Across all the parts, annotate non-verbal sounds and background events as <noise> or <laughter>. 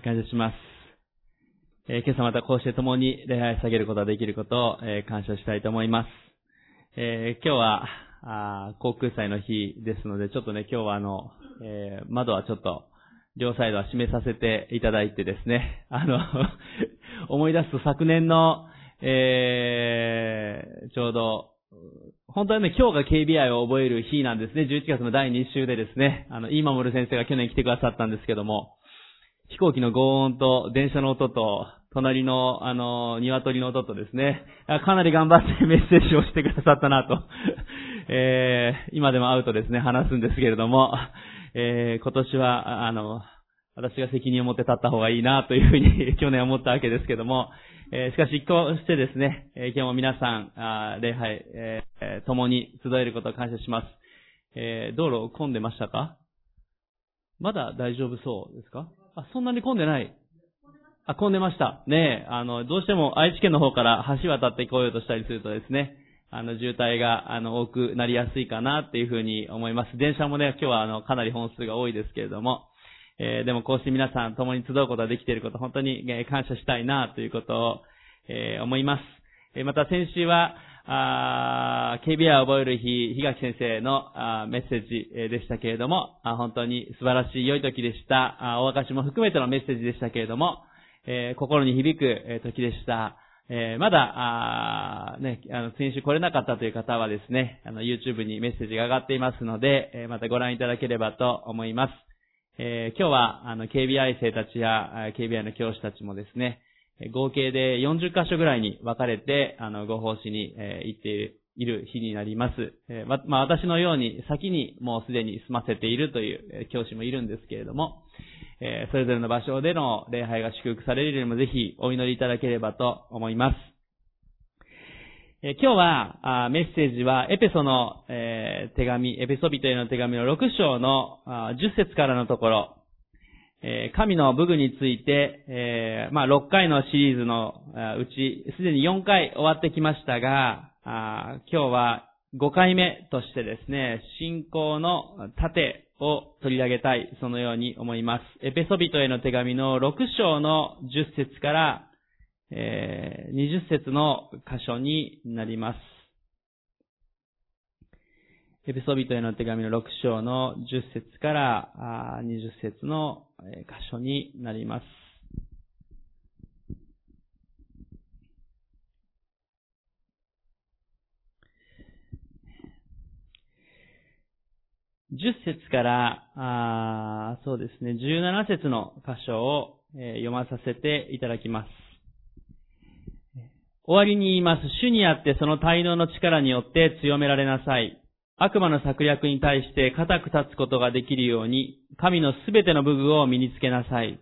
感謝します。え今朝またこうして共に礼拝下げることができることを、え感謝したいと思います。え今日は、あ航空祭の日ですので、ちょっとね、今日はあの、えー窓はちょっと、両サイドは閉めさせていただいてですね、<laughs> あの、思い出すと昨年の、えーちょうど、本当はね、今日が KBI を覚える日なんですね。11月の第2週でですね、あの、イーマモル先生が去年来てくださったんですけども、飛行機の轟音と電車の音と、隣の、あの、鶏の音とですね、かなり頑張って <laughs> メッセージをしてくださったなと、<laughs> えー、今でも会うとですね、話すんですけれども、えー、今年は、あの、私が責任を持って立った方がいいなというふうに <laughs> 去年思ったわけですけども、えーしかし、こうしてですね、今日も皆さん、あ礼拝、ええー共に集えることを感謝します。えー道路混んでましたか？まだ大丈夫そうですか？あ、そんなに混んでないあ、混んでました。ねえ、あの、どうしても愛知県の方から橋渡ってこようとしたりするとですね、あの、渋滞が、あの、多くなりやすいかなっていうふうに思います。電車もね、今日はあの、かなり本数が多いですけれども、えーでもこうして皆さん共に集うことができていること、本当に、え感謝したいなということを、えー思います。えまた先週は、あー KBI を覚える日、東先生のあメッセージでしたけれども、あ本当に素晴らしい良い時でした。あーお証も含めてのメッセージでしたけれども、えー心に響く時でした。えーまだ、あね、あの、先週来れなかったという方はですね、あの、YouTube にメッセージが上がっていますので、えまたご覧いただければと思います。え今日は、あの、KBI 生たちや、KBI の教師たちもですね、合計で40箇所ぐらいに分かれて、あの、ご奉仕に、え行っている日になります。えま、まあ、私のように先にもうすでに済ませているという教師もいるんですけれども、えそれぞれの場所での礼拝が祝福されるよりもぜひお祈りいただければと思います。え今日は、メッセージは、エペソの、え手紙、エペソビトへの手紙の6章のあ10節からのところ、え神の武具について、えまあ、6回のシリーズのうち、すでに4回終わってきましたが、あ今日は5回目としてですね、信仰の盾を取り上げたい、そのように思います。エペソビトへの手紙の6章の10節から、え20節の箇所になります。エペソビトへの手紙の6章の10節から20節の箇所になります。10節から、あそうですね、17節の箇所を、えー読まさせていただきます。終わりに言います。主にあってその滞納の力によって強められなさい。悪魔の策略に対して固く立つことができるように、神のすべての武具を身につけなさい。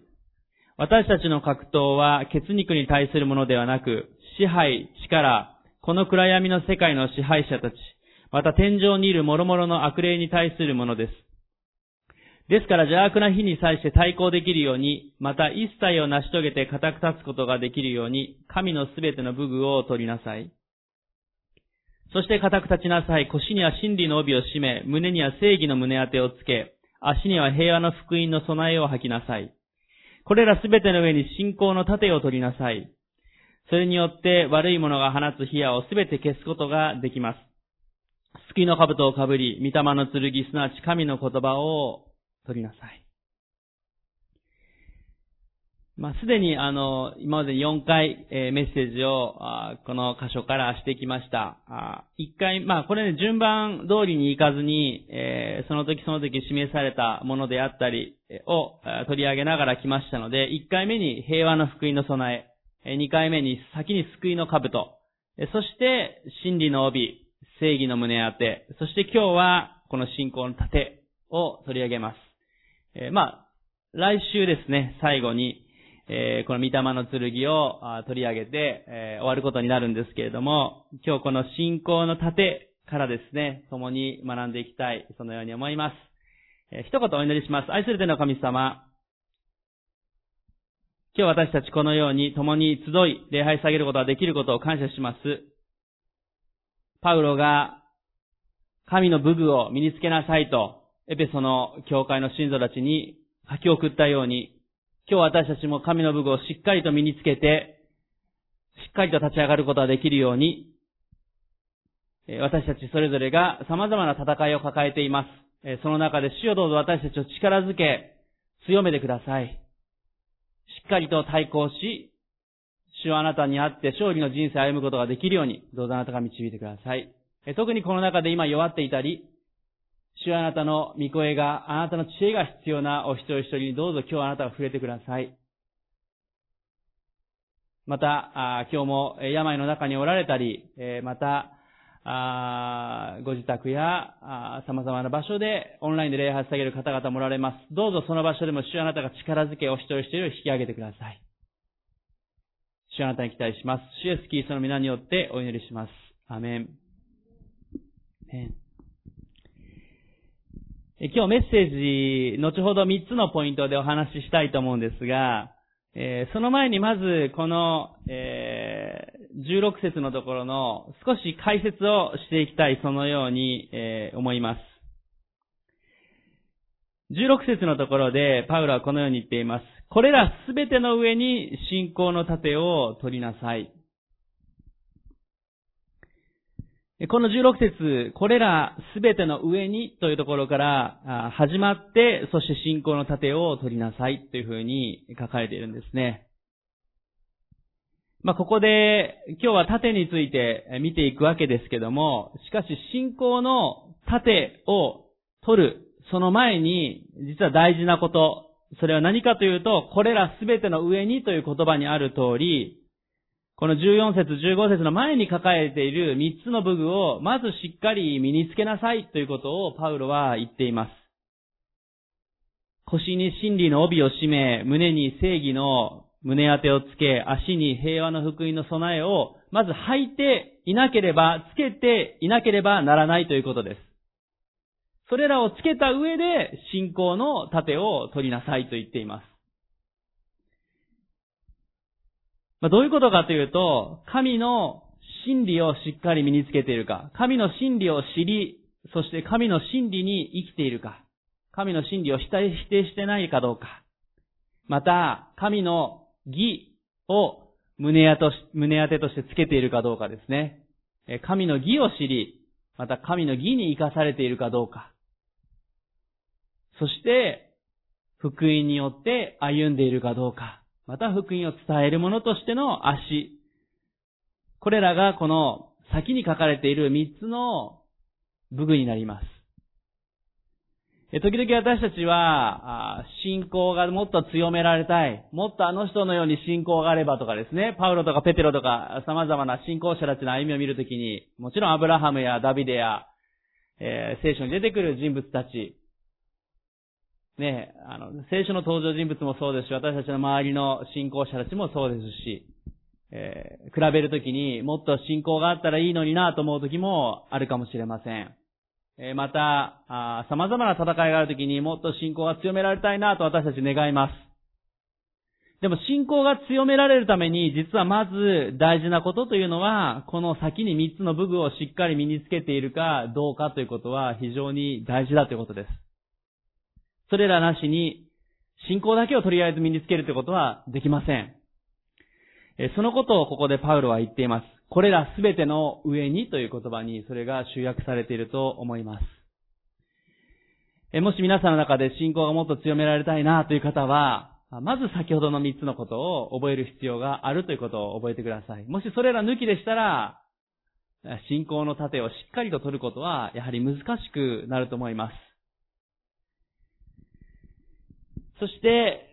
私たちの格闘は血肉に対するものではなく、支配、力、この暗闇の世界の支配者たち、また天井にいる諸々の悪霊に対するものです。ですから邪悪な日に際して対抗できるように、また一切を成し遂げて固く立つことができるように、神のすべての武具を取りなさい。そして固く立ちなさい。腰には真理の帯を締め、胸には正義の胸当てをつけ、足には平和の福音の備えを吐きなさい。これらすべての上に信仰の盾を取りなさい。それによって悪い者が放つ火矢をすべて消すことができます。救いの兜をかぶり、御霊の剣、すなわち神の言葉を取りなさい。まあ、すでに、あの、今まで4回、えーメッセージを、あこの箇所からしてきました。あ1回、まあ、これね、順番通りに行かずに、えーその時その時示されたものであったり、を取り上げながら来ましたので、1回目に平和の福音の備え、2回目に先に救いの兜、えそして真理の帯、正義の胸当て、そして今日はこの信仰の盾を取り上げます。えーまあ、来週ですね、最後に、えーこの御霊の剣を取り上げて、えー終わることになるんですけれども、今日この信仰の盾からですね、共に学んでいきたい、そのように思います。えー一言お祈りします。愛する天の神様、今日私たちこのように共に集い、礼拝下げることができることを感謝します。パウロが神の武具を身につけなさいと、エペソの教会の信徒たちに書き送ったように、今日私たちも神の武具をしっかりと身につけて、しっかりと立ち上がることができるように、私たちそれぞれが様々な戦いを抱えています。その中で主よどうぞ私たちを力づけ、強めてください。しっかりと対抗し、主はあなたに会って勝利の人生を歩むことができるように、どうぞあなたが導いてください。特にこの中で今弱っていたり、主はあなたの御声が、あなたの知恵が必要なお一人一人にどうぞ今日あなたが触れてください。また、今日も病の中におられたり、また、ご自宅や様々な場所でオンラインで礼拝さげる方々もおられます。どうぞその場所でも主あなたが力づけお一人一人を引き上げてください。主あなたに期待します。主イエスキリスの皆によってお祈りします。アメン。今日メッセージ、後ほど3つのポイントでお話ししたいと思うんですが、えー、その前にまず、この、えー、16節のところの少し解説をしていきたい、そのように、えー、思います。16節のところで、パウロはこのように言っています。これらすべての上に信仰の盾を取りなさい。この16節、これらすべての上にというところから始まって、そして信仰の盾を取りなさいというふうに書かれているんですね。まあ、ここで今日は盾について見ていくわけですけども、しかし信仰の盾を取る、その前に実は大事なこと、それは何かというと、これらすべての上にという言葉にある通り、この14節、15節の前に書かれている3つの武具をまずしっかり身につけなさいということをパウロは言っています。腰に真理の帯を締め、胸に正義の胸当てをつけ、足に平和の福音の備えをまず履いていなければ、つけていなければならないということです。それらをつけた上で信仰の盾を取りなさいと言っています。まあ、どういうことかというと、神の真理をしっかり身につけているか、神の真理を知り、そして神の真理に生きているか、神の真理を否定してないかどうか、また、神の義を胸当胸当てとしてつけているかどうかですね。神の義を知り、また神の義に生かされているかどうか。そして、福音によって歩んでいるかどうか。また福音を伝える者としての足。これらがこの先に書かれている三つの武具になります。時々私たちは、信仰がもっと強められたい。もっとあの人のように信仰があればとかですね、パウロとかペテロとか様々な信仰者たちの歩みを見るときに、もちろんアブラハムやダビデや、えー、聖書に出てくる人物たち、ね、あの、聖書の登場人物もそうですし、私たちの周りの信仰者たちもそうですし、えー、比べるときにもっと信仰があったらいいのになと思うときもあるかもしれません。えー、また、あ様々な戦いがあるときにもっと信仰が強められたいなと私たち願います。でも信仰が強められるために、実はまず大事なことというのは、この先に三つの武具をしっかり身につけているかどうかということは非常に大事だということです。それらなしに、信仰だけをとりあえず身につけるということはできません。そのことをここでパウロは言っています。これらすべての上にという言葉にそれが集約されていると思います。もし皆さんの中で信仰がもっと強められたいなという方は、まず先ほどの三つのことを覚える必要があるということを覚えてください。もしそれら抜きでしたら、信仰の盾をしっかりと取ることは、やはり難しくなると思います。そして、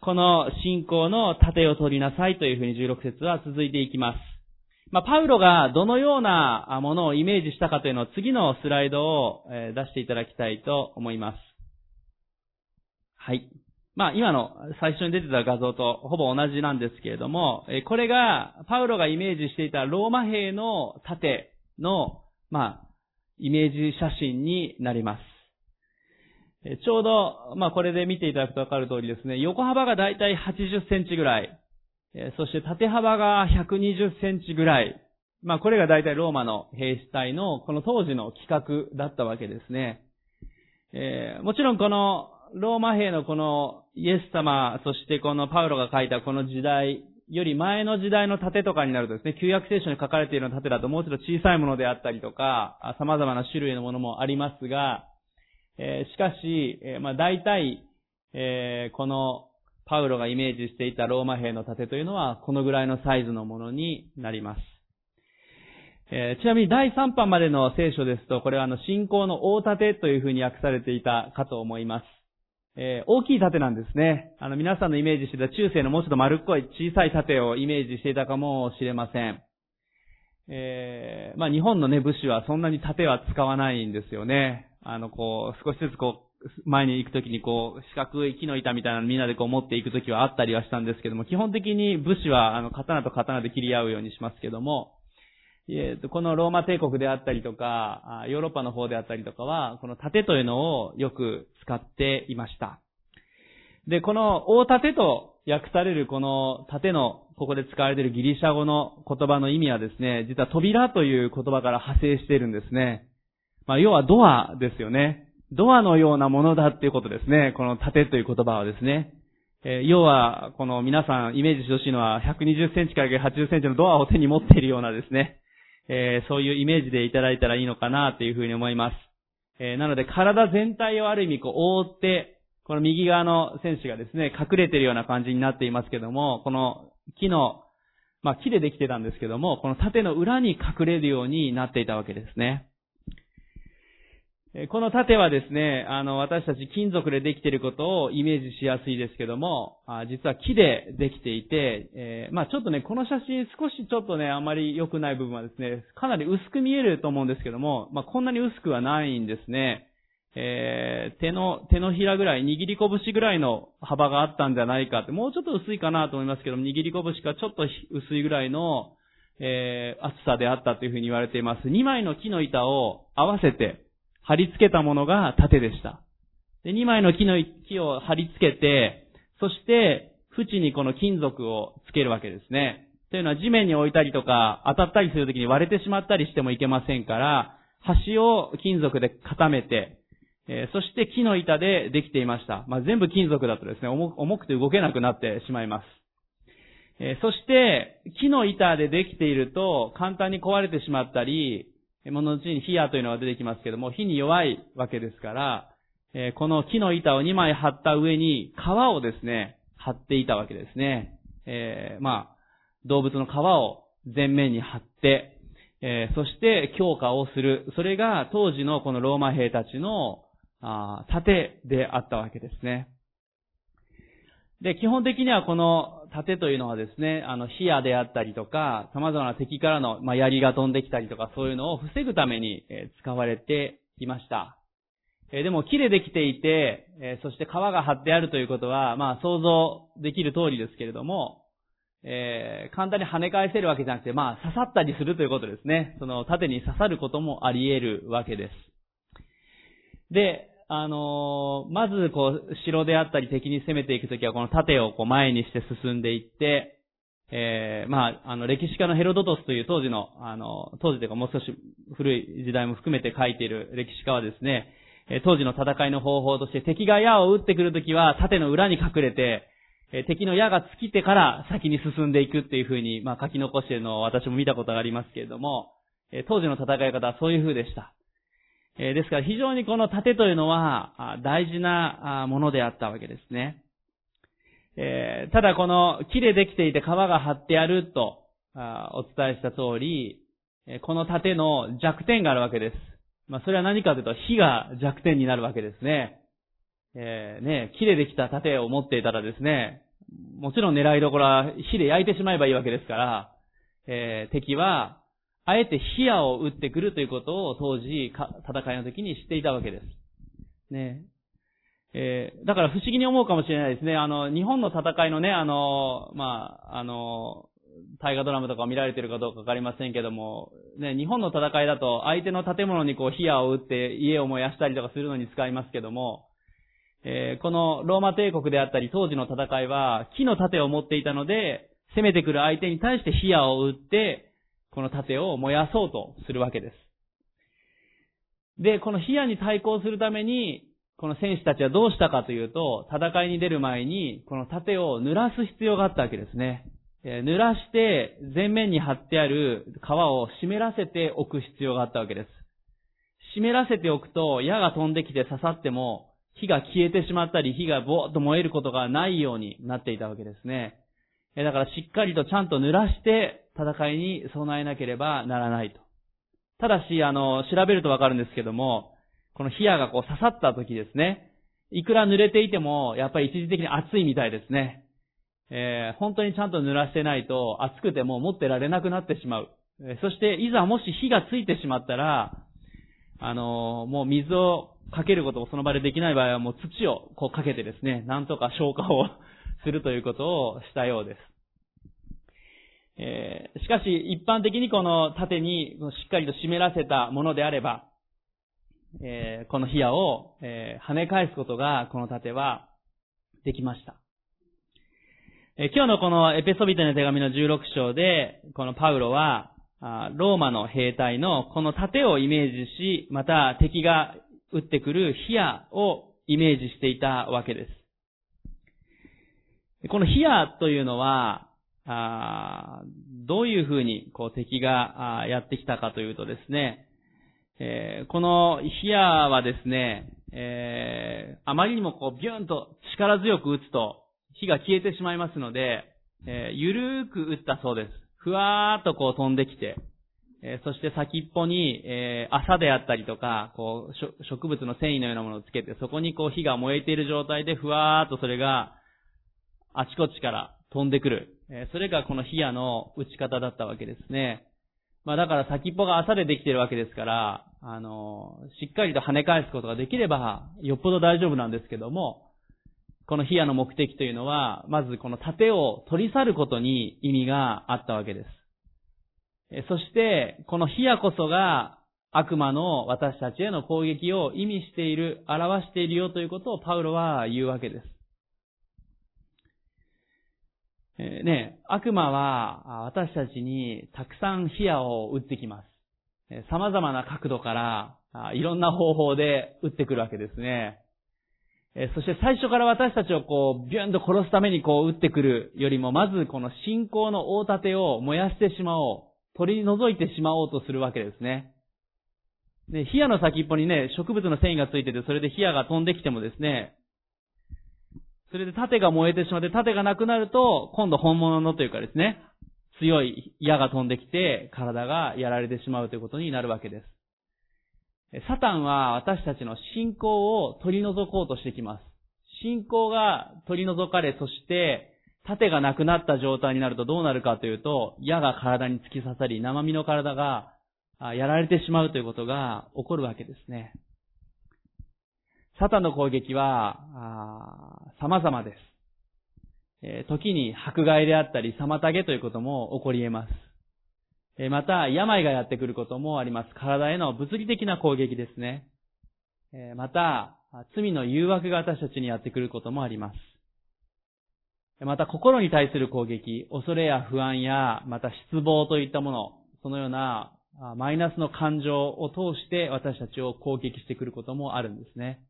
この信仰の盾を取りなさいというふうに16節は続いていきます。まあ、パウロがどのようなものをイメージしたかというのを次のスライドを出していただきたいと思います。はい。まあ、今の最初に出てた画像とほぼ同じなんですけれども、これがパウロがイメージしていたローマ兵の盾の、まあ、イメージ写真になります。ちょうど、まあこれで見ていただくとわかる通りですね、横幅がだいたい80センチぐらい、そして縦幅が120センチぐらい、まあこれがだいたいローマの兵士隊のこの当時の規格だったわけですね。えー、もちろんこのローマ兵のこのイエス様、そしてこのパウロが書いたこの時代より前の時代の盾とかになるとですね、旧約聖書に書かれているような盾だともうちょっと小さいものであったりとか、様々な種類のものもありますが、えー、しかし、えー、まあ大体、えー、このパウロがイメージしていたローマ兵の盾というのはこのぐらいのサイズのものになります。えー、ちなみに第3版までの聖書ですと、これはあの信仰の大盾というふうに訳されていたかと思います。えー、大きい盾なんですね。あの皆さんのイメージしていた中世のもうちょっと丸っこい小さい盾をイメージしていたかもしれません。えー、まあ日本のね、武士はそんなに盾は使わないんですよね。あの、こう、少しずつこう、前に行くときにこう、四角い木の板みたいなのみんなでこう持っていくときはあったりはしたんですけども、基本的に武士はあの、刀と刀で切り合うようにしますけども、えー、このローマ帝国であったりとか、ヨーロッパの方であったりとかは、この盾というのをよく使っていました。で、この大盾と訳されるこの盾のここで使われているギリシャ語の言葉の意味はですね、実は扉という言葉から派生しているんですね。まあ、要はドアですよね。ドアのようなものだっていうことですね。この盾という言葉はですね。えー、要は、この皆さんイメージしてほしいのは、120センチから80センチのドアを手に持っているようなですね、えー、そういうイメージでいただいたらいいのかなというふうに思います。えー、なので体全体をある意味こう覆って、この右側の選手がですね、隠れているような感じになっていますけども、この木の、まあ木でできてたんですけども、この盾の裏に隠れるようになっていたわけですね。この盾はですね、あの、私たち金属でできていることをイメージしやすいですけども、実は木でできていて、えー、まあちょっとね、この写真少しちょっとね、あまり良くない部分はですね、かなり薄く見えると思うんですけども、まあこんなに薄くはないんですね。えー、手の、手のひらぐらい、握り拳ぐらいの幅があったんじゃないかって、もうちょっと薄いかなと思いますけども、握り拳かちょっと薄いぐらいの、えー、厚さであったというふうに言われています。2枚の木の板を合わせて、貼り付けたものが盾でした。で、2枚の木の木を貼り付けて、そして、縁にこの金属をつけるわけですね。というのは地面に置いたりとか、当たったりするときに割れてしまったりしてもいけませんから、端を金属で固めて、えー、そして木の板でできていました。まあ、全部金属だとですね、重くて動けなくなってしまいます。えー、そして、木の板でできていると、簡単に壊れてしまったり、もののうちに火矢というのが出てきますけども、火に弱いわけですから、えこの木の板を2枚貼った上に皮をですね、貼っていたわけですね。えー、まあ、動物の皮を前面に貼って、えー、そして強化をする。それが当時のこのローマ兵たちの、あ盾であったわけですね。で、基本的にはこの盾というのはですね、あの、火矢であったりとか、様々な敵からの、まあ、槍が飛んできたりとか、そういうのを防ぐために、使われていました。え、でも木でできていて、え、そして皮が張ってあるということは、まあ、想像できる通りですけれども、えー、簡単に跳ね返せるわけじゃなくて、まあ、刺さったりするということですね。その、盾に刺さることもあり得るわけです。で、あのー、まずこう、城であったり敵に攻めていくときはこの盾をこう前にして進んでいって、えー、まあ、あの、歴史家のヘロドトスという当時の、あの、当時というかもう少し古い時代も含めて書いている歴史家はですね、当時の戦いの方法として敵が矢を撃ってくるときは盾の裏に隠れて、敵の矢が尽きてから先に進んでいくっていう風に、まあ、書き残しているのを私も見たことがありますけれども、当時の戦い方はそういう風でした。ですから非常にこの盾というのは大事なものであったわけですね。ただこの木でできていて皮が張ってあるとお伝えした通り、この盾の弱点があるわけです。まあそれは何かというと火が弱点になるわけですね。えー、ね、木でできた盾を持っていたらですね、もちろん狙いどころは火で焼いてしまえばいいわけですから、えー、敵はあえて火矢を撃ってくるということを当時、戦いの時に知っていたわけです。ね。えー、だから不思議に思うかもしれないですね。あの、日本の戦いのね、あの、まあ、あの、大河ドラマとかを見られてるかどうかわかりませんけども、ね、日本の戦いだと相手の建物にこう火矢を撃って家を燃やしたりとかするのに使いますけども、えー、このローマ帝国であったり当時の戦いは木の盾を持っていたので、攻めてくる相手に対して火矢を撃って、この盾を燃やそうとするわけです。で、この火矢に対抗するために、この戦士たちはどうしたかというと、戦いに出る前に、この盾を濡らす必要があったわけですね。濡らして、前面に貼ってある皮を湿らせておく必要があったわけです。湿らせておくと、矢が飛んできて刺さっても、火が消えてしまったり、火がぼーっと燃えることがないようになっていたわけですね。だからしっかりとちゃんと濡らして戦いに備えなければならないと。ただし、あの、調べるとわかるんですけども、この火矢がこう刺さった時ですね、いくら濡れていても、やっぱり一時的に熱いみたいですね。えー、本当にちゃんと濡らしてないと、熱くても持ってられなくなってしまう。そして、いざもし火がついてしまったら、あのー、もう水をかけることをその場でできない場合はもう土をこうかけてですね、なんとか消火を <laughs> するということをしたようです。えー、しかし、一般的にこの縦にしっかりと湿らせたものであれば、えー、この火矢を、えー、跳ね返すことが、この盾はできました。え、今日のこのエペソビテの手紙の16章で、このパウロは、ローマの兵隊のこの盾をイメージし、また敵が撃ってくる火矢をイメージしていたわけです。この火矢というのは、どういうふうにこう敵がやってきたかというとですね、えー、このヒアはですね、えー、あまりにもこうビューンと力強く打つと火が消えてしまいますので、えー、ゆるーく打ったそうです。ふわーっとこう飛んできて、え、そして先っぽに、え、朝であったりとか、こう、植物の繊維のようなものをつけて、そこにこう火が燃えている状態でふわーっとそれがあちこちから飛んでくる。え、それがこの火矢の打ち方だったわけですね。まあだから先っぽが朝でできてるわけですから、あの、しっかりと跳ね返すことができれば、よっぽど大丈夫なんですけども、このヒアの目的というのは、まずこの盾を取り去ることに意味があったわけです。そして、このヒアこそが悪魔の私たちへの攻撃を意味している、表しているよということをパウロは言うわけです。えー、ね、悪魔は私たちにたくさん火矢を撃ってきます。様々な角度からいろんな方法で撃ってくるわけですね。そして最初から私たちをこう、ビューンと殺すためにこう撃ってくるよりも、まずこの信仰の大盾を燃やしてしまおう、取り除いてしまおうとするわけですね。で、火矢の先っぽにね、植物の繊維がついてて、それで火矢が飛んできてもですね、それで盾が燃えてしまって、盾がなくなると、今度本物のというかですね、強い矢が飛んできて、体がやられてしまうということになるわけです。サタンは私たちの信仰を取り除こうとしてきます。信仰が取り除かれ、そして、盾がなくなった状態になるとどうなるかというと、矢が体に突き刺さり、生身の体がやられてしまうということが起こるわけですね。サタンの攻撃は、様々です。え時に迫害であったり、妨げということも起こり得ます。えまた、病がやってくることもあります。体への物理的な攻撃ですね。えまた、罪の誘惑が私たちにやってくることもあります。また、心に対する攻撃、恐れや不安や、また失望といったもの、そのようなマイナスの感情を通して私たちを攻撃してくることもあるんですね。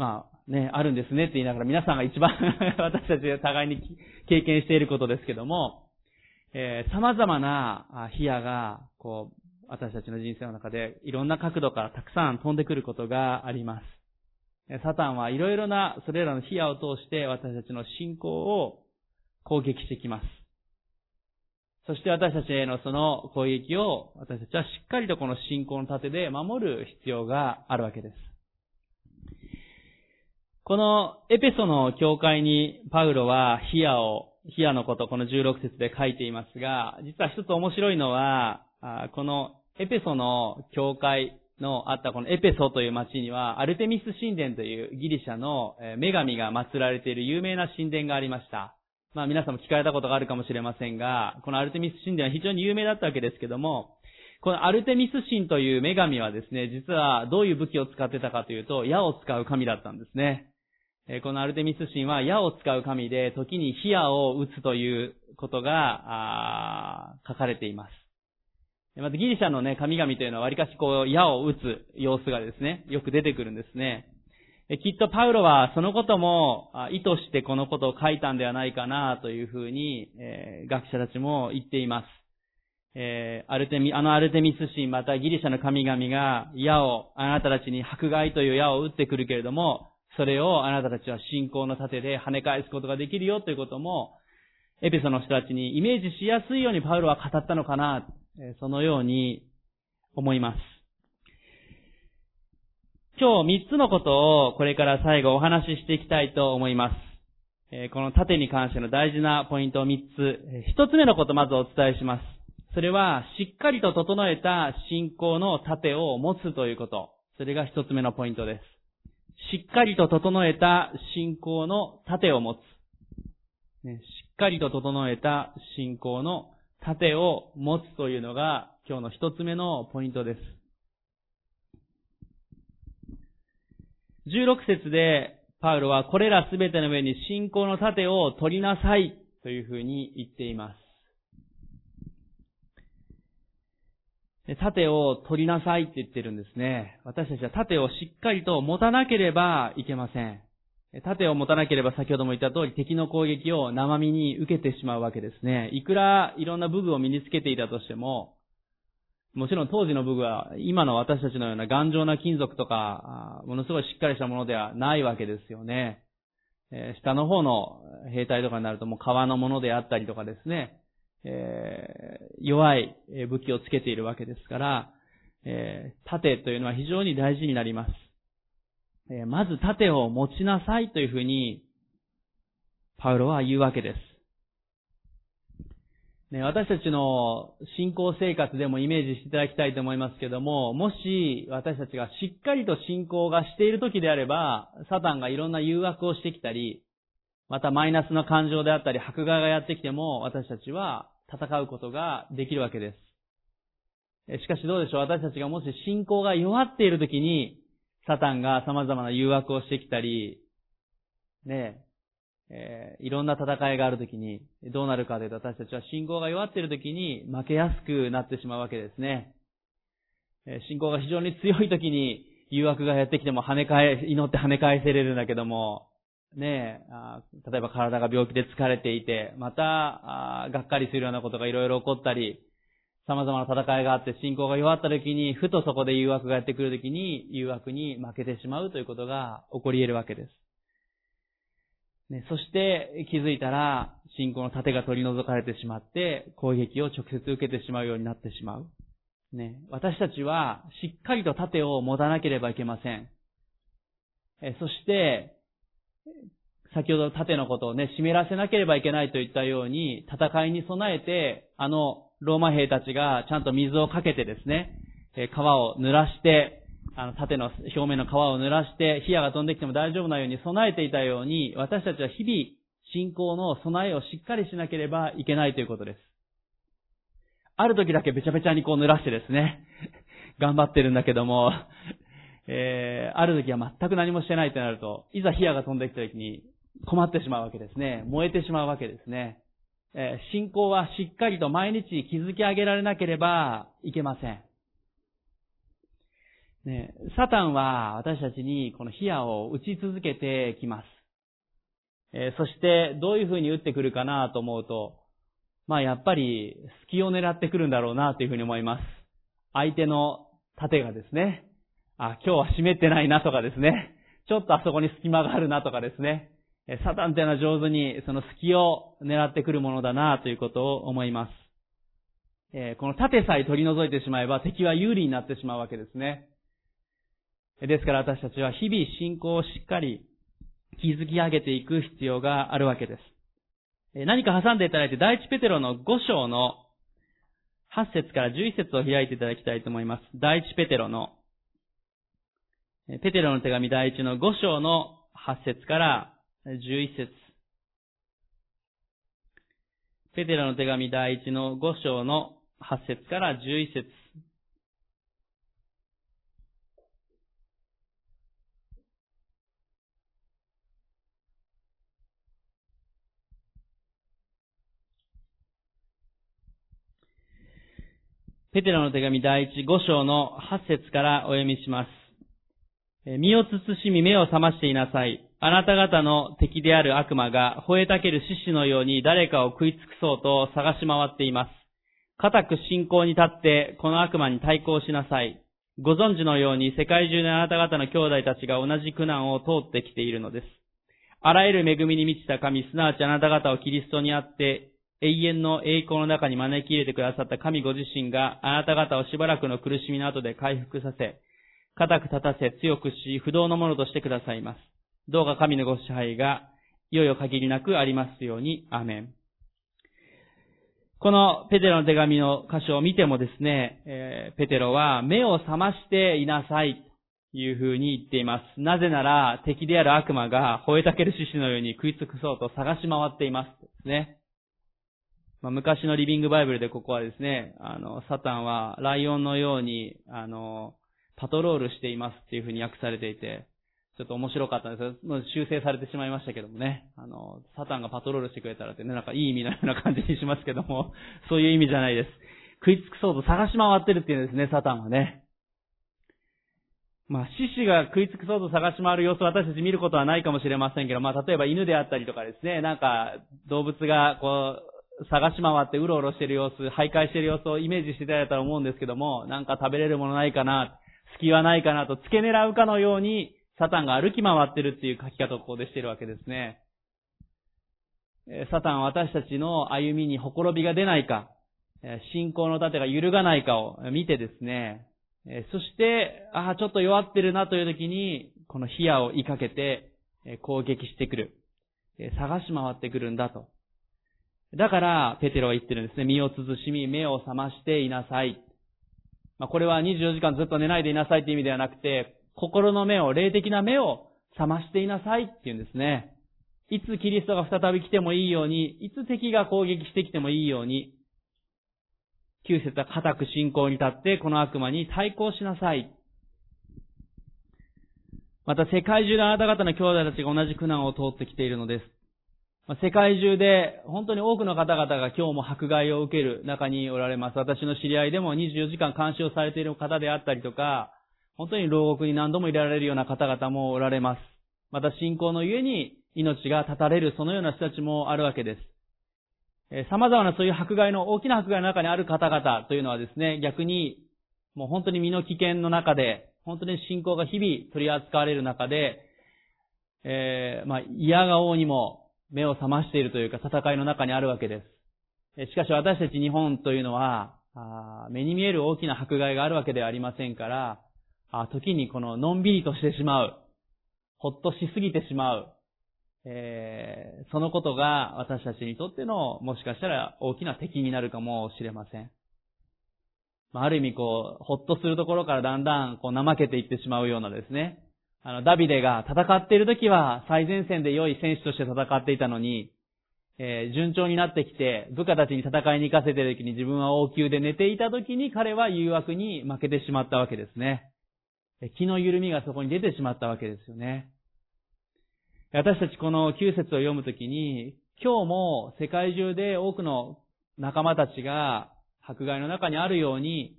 まあね、あるんですねって言いながら皆さんが一番 <laughs> 私たちが互いに経験していることですけども、えー、様々な火矢が、こう、私たちの人生の中でいろんな角度からたくさん飛んでくることがあります。サタンはいろいろなそれらの火矢を通して私たちの信仰を攻撃してきます。そして私たちへのその攻撃を私たちはしっかりとこの信仰の盾で守る必要があるわけです。このエペソの教会にパウロはヒアを、ヒアのこと、この16節で書いていますが、実は一つ面白いのは、このエペソの教会のあったこのエペソという町には、アルテミス神殿というギリシャの女神が祀られている有名な神殿がありました。まあ皆さんも聞かれたことがあるかもしれませんが、このアルテミス神殿は非常に有名だったわけですけども、このアルテミス神という女神はですね、実はどういう武器を使ってたかというと、矢を使う神だったんですね。このアルテミス神は矢を使う神で、時に火矢を撃つということが書かれています。まずギリシャのね、神々というのは割かしこう矢を撃つ様子がですね、よく出てくるんですね。きっとパウロはそのことも意図してこのことを書いたんではないかなというふうに、え、学者たちも言っています。え、アルテミ、あのアルテミス神またギリシャの神々が矢を、あなたたちに迫害という矢を撃ってくるけれども、それをあなたたちは信仰の盾で跳ね返すことができるよということも、エペソの人たちにイメージしやすいようにパウロは語ったのかな、そのように思います。今日三つのことをこれから最後お話ししていきたいと思います。この盾に関しての大事なポイントを三つ。一つ目のことまずお伝えします。それは、しっかりと整えた信仰の盾を持つということ。それが一つ目のポイントです。しっかりと整えた信仰の盾を持つ。しっかりと整えた信仰の盾を持つというのが今日の一つ目のポイントです。16節でパウロはこれらすべての上に信仰の盾を取りなさいというふうに言っています。盾を取りなさいって言ってるんですね。私たちは盾をしっかりと持たなければいけません。盾を持たなければ先ほども言った通り敵の攻撃を生身に受けてしまうわけですね。いくらいろんな武具を身につけていたとしても、もちろん当時の武具は今の私たちのような頑丈な金属とか、ものすごいしっかりしたものではないわけですよね。下の方の兵隊とかになるともう革のものであったりとかですね、えー、弱い武器をつけているわけですから、えー、盾というのは非常に大事になります。えー、まず盾を持ちなさいというふうに、パウロは言うわけです。ね、私たちの信仰生活でもイメージしていただきたいと思いますけども、もし私たちがしっかりと信仰がしている時であれば、サタンがいろんな誘惑をしてきたり、またマイナスな感情であったり、迫害がやってきても、私たちは戦うことができるわけです。しかしどうでしょう？私たちがもし信仰が弱っている時に、サタンが様々な誘惑をしてきたり、ねえ、ー、いろんな戦いがある時に、どうなるかというと私たちは信仰が弱っている時に負けやすくなってしまうわけですね。え信仰が非常に強い時に誘惑がやってきても跳ね返、祈って跳ね返せれるんだけども、ねえ、例えば体が病気で疲れていて、また、がっかりするようなことがいろいろ起こったり、様々な戦いがあって信仰が弱った時に、ふとそこで誘惑がやってくる時に、誘惑に負けてしまうということが起こり得るわけです。ね、そして気づいたら、信仰の盾が取り除かれてしまって、攻撃を直接受けてしまうようになってしまう。ね、私たちはしっかりと盾を持たなければいけません。えそして、先ほど盾のことをね、湿らせなければいけないといったように、戦いに備えて、あの、ローマ兵たちがちゃんと水をかけてですね、川を濡らして、あの、盾の表面の皮を濡らして、火矢が飛んできても大丈夫なように備えていたように、私たちは日々、信仰の備えをしっかりしなければいけないということです。ある時だけべちゃべちゃにこう濡らしてですね、頑張ってるんだけども、えー、ある時は全く何もしてないとなると、いざ火矢が飛んできた時に困ってしまうわけですね。燃えてしまうわけですね。えー、信仰はしっかりと毎日築き上げられなければいけません。ね、サタンは私たちにこの火矢を打ち続けてきます。えー、そしてどういう風に打ってくるかなと思うと、まあやっぱり隙を狙ってくるんだろうなという風に思います。相手の盾がですね、あ、今日は湿ってないなとかですね、ちょっとあそこに隙間があるなとかですね、サタンというのは上手にその隙を狙ってくるものだなということを思います。えこの盾さえ取り除いてしまえば敵は有利になってしまうわけですね。ですから私たちは日々信仰をしっかり築き上げていく必要があるわけです。何か挟んでいただいて、第一ペテロの5章の8節から11節を開いていただきたいと思います。第一ペテロのペテロの手紙第一の5章の8節から11節ペテロの手紙第一の5章の8節から11節ペテロの手紙第一5章の8節からお読みします。身を慎み目を覚ましていなさい。あなた方の敵である悪魔が吠えたける獅子のように誰かを食い尽くそうと探し回っています。固く信仰に立ってこの悪魔に対抗しなさい。ご存知のように世界中のあなた方の兄弟たちが同じ苦難を通ってきているのです。あらゆる恵みに満ちた神、すなわちあなた方をキリストにあって永遠の栄光の中に招き入れてくださった神ご自身があなた方をしばらくの苦しみの後で回復させ、固く立たせ強くし不動のものとしてくださいます。どうか神のご支配がいよいよ限りなくありますように。アメン。このペテロの手紙の箇所を見てもですね、えー、ペテロは目を覚ましていなさいというふうに言っています。なぜなら敵である悪魔が吠えたける獅子のように食い尽くそうと探し回っています。ですね。まあ、昔のリビングバイブルでここはですね、あの、サタンはライオンのように、あの、パトロールしていますっていうふうに訳されていて、ちょっと面白かったんですけど、修正されてしまいましたけどもね、あの、サタンがパトロールしてくれたらってね、なんかいい意味のような感じにしますけども、<laughs> そういう意味じゃないです。食い尽くそうと探し回ってるっていうんですね、サタンはね。まあ、獅子が食い尽くそうと探し回る様子を私たち見ることはないかもしれませんけど、まあ、例えば犬であったりとかですね、なんか動物がこう、探し回ってうろうろしてる様子、徘徊してる様子をイメージしていただいたら思うんですけども、なんか食べれるものないかな、隙はないかなと付け狙うかのように、サタンが歩き回ってるっていう書き方をここでしてるわけですね。サタンは私たちの歩みにほころびが出ないか、信仰の盾が揺るがないかを見てですね、そして、ああ、ちょっと弱ってるなという時に、この火矢を追いかけて攻撃してくる。探し回ってくるんだと。だから、ペテロは言ってるんですね。身を慎み、目を覚ましていなさい。まあ、これは24時間ずっと寝ないでいなさいって意味ではなくて、心の目を、霊的な目を覚ましていなさいって言うんですね。いつキリストが再び来てもいいように、いつ敵が攻撃してきてもいいように、旧節は固く信仰に立って、この悪魔に対抗しなさい。また世界中であなた方の兄弟たちが同じ苦難を通ってきているのです。世界中で本当に多くの方々が今日も迫害を受ける中におられます。私の知り合いでも24時間監視をされている方であったりとか、本当に牢獄に何度もいられるような方々もおられます。また信仰のゆえに命が絶たれるそのような人たちもあるわけです。え様々なそういう迫害の、大きな迫害の中にある方々というのはですね、逆にもう本当に身の危険の中で、本当に信仰が日々取り扱われる中で、えー、まあ、嫌が王にも目を覚ましているというか戦いの中にあるわけです。しかし私たち日本というのは、目に見える大きな迫害があるわけではありませんから、時にこののんびりとしてしまう、ほっとしすぎてしまう、えー、そのことが私たちにとってのもしかしたら大きな敵になるかもしれません。ある意味こう、ほっとするところからだんだんこう怠けていってしまうようなですね、あの、ダビデが戦っている時は最前線で良い選手として戦っていたのに、えー、順調になってきて、部下たちに戦いに行かせている時に自分は王宮で寝ていた時に彼は誘惑に負けてしまったわけですね。気の緩みがそこに出てしまったわけですよね。私たちこの9節を読むときに、今日も世界中で多くの仲間たちが迫害の中にあるように、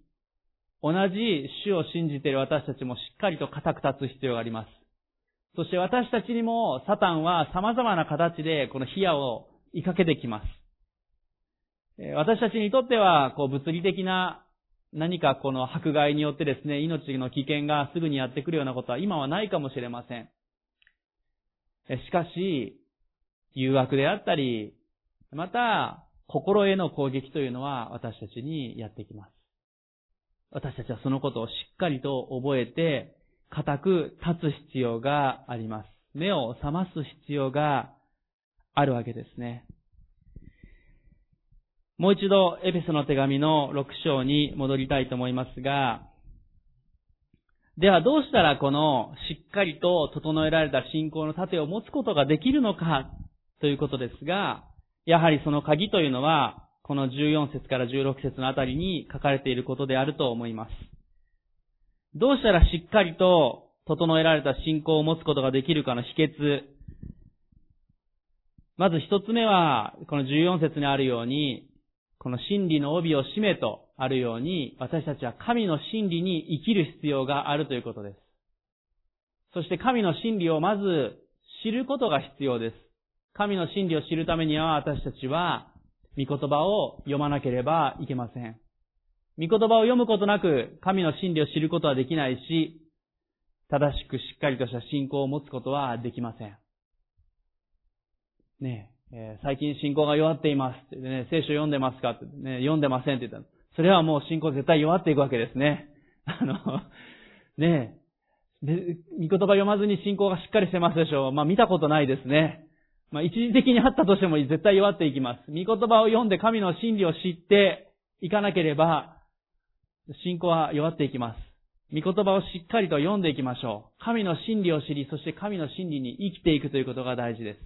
同じ主を信じている私たちもしっかりと固く立つ必要があります。そして私たちにもサタンは様々な形でこの火矢を追いかけてきます。私たちにとっては、こう物理的な何かこの迫害によってですね、命の危険がすぐにやってくるようなことは今はないかもしれません。しかし、誘惑であったり、また、心への攻撃というのは私たちにやってきます。私たちはそのことをしっかりと覚えて、固く立つ必要があります。目を覚ます必要があるわけですね。もう一度、エペソの手紙の6章に戻りたいと思いますが、ではどうしたらこのしっかりと整えられた信仰の盾を持つことができるのかということですが、やはりその鍵というのは、この14節から16節のあたりに書かれていることであると思います。どうしたらしっかりと整えられた信仰を持つことができるかの秘訣。まず一つ目は、この14節にあるように、この真理の帯を締めとあるように、私たちは神の真理に生きる必要があるということです。そして神の真理をまず知ることが必要です。神の真理を知るためには私たちは、御言葉を読まなければいけません。御言葉を読むことなく神の真理を知ることはできないし、正しくしっかりとした信仰を持つことはできません。ねえ、最近信仰が弱っていますってね、聖書読んでますかってね、読んでませんって言ったら、それはもう信仰絶対弱っていくわけですね。<laughs> あの、ねえ、で、御言葉読まずに信仰がしっかりしてますでしょう。まあ見たことないですね。まあ一時的にあったとしても絶対弱っていきます。御言葉を読んで神の真理を知っていかなければ、信仰は弱っていきます。御言葉をしっかりと読んでいきましょう。神の真理を知り、そして神の真理に生きていくということが大事です。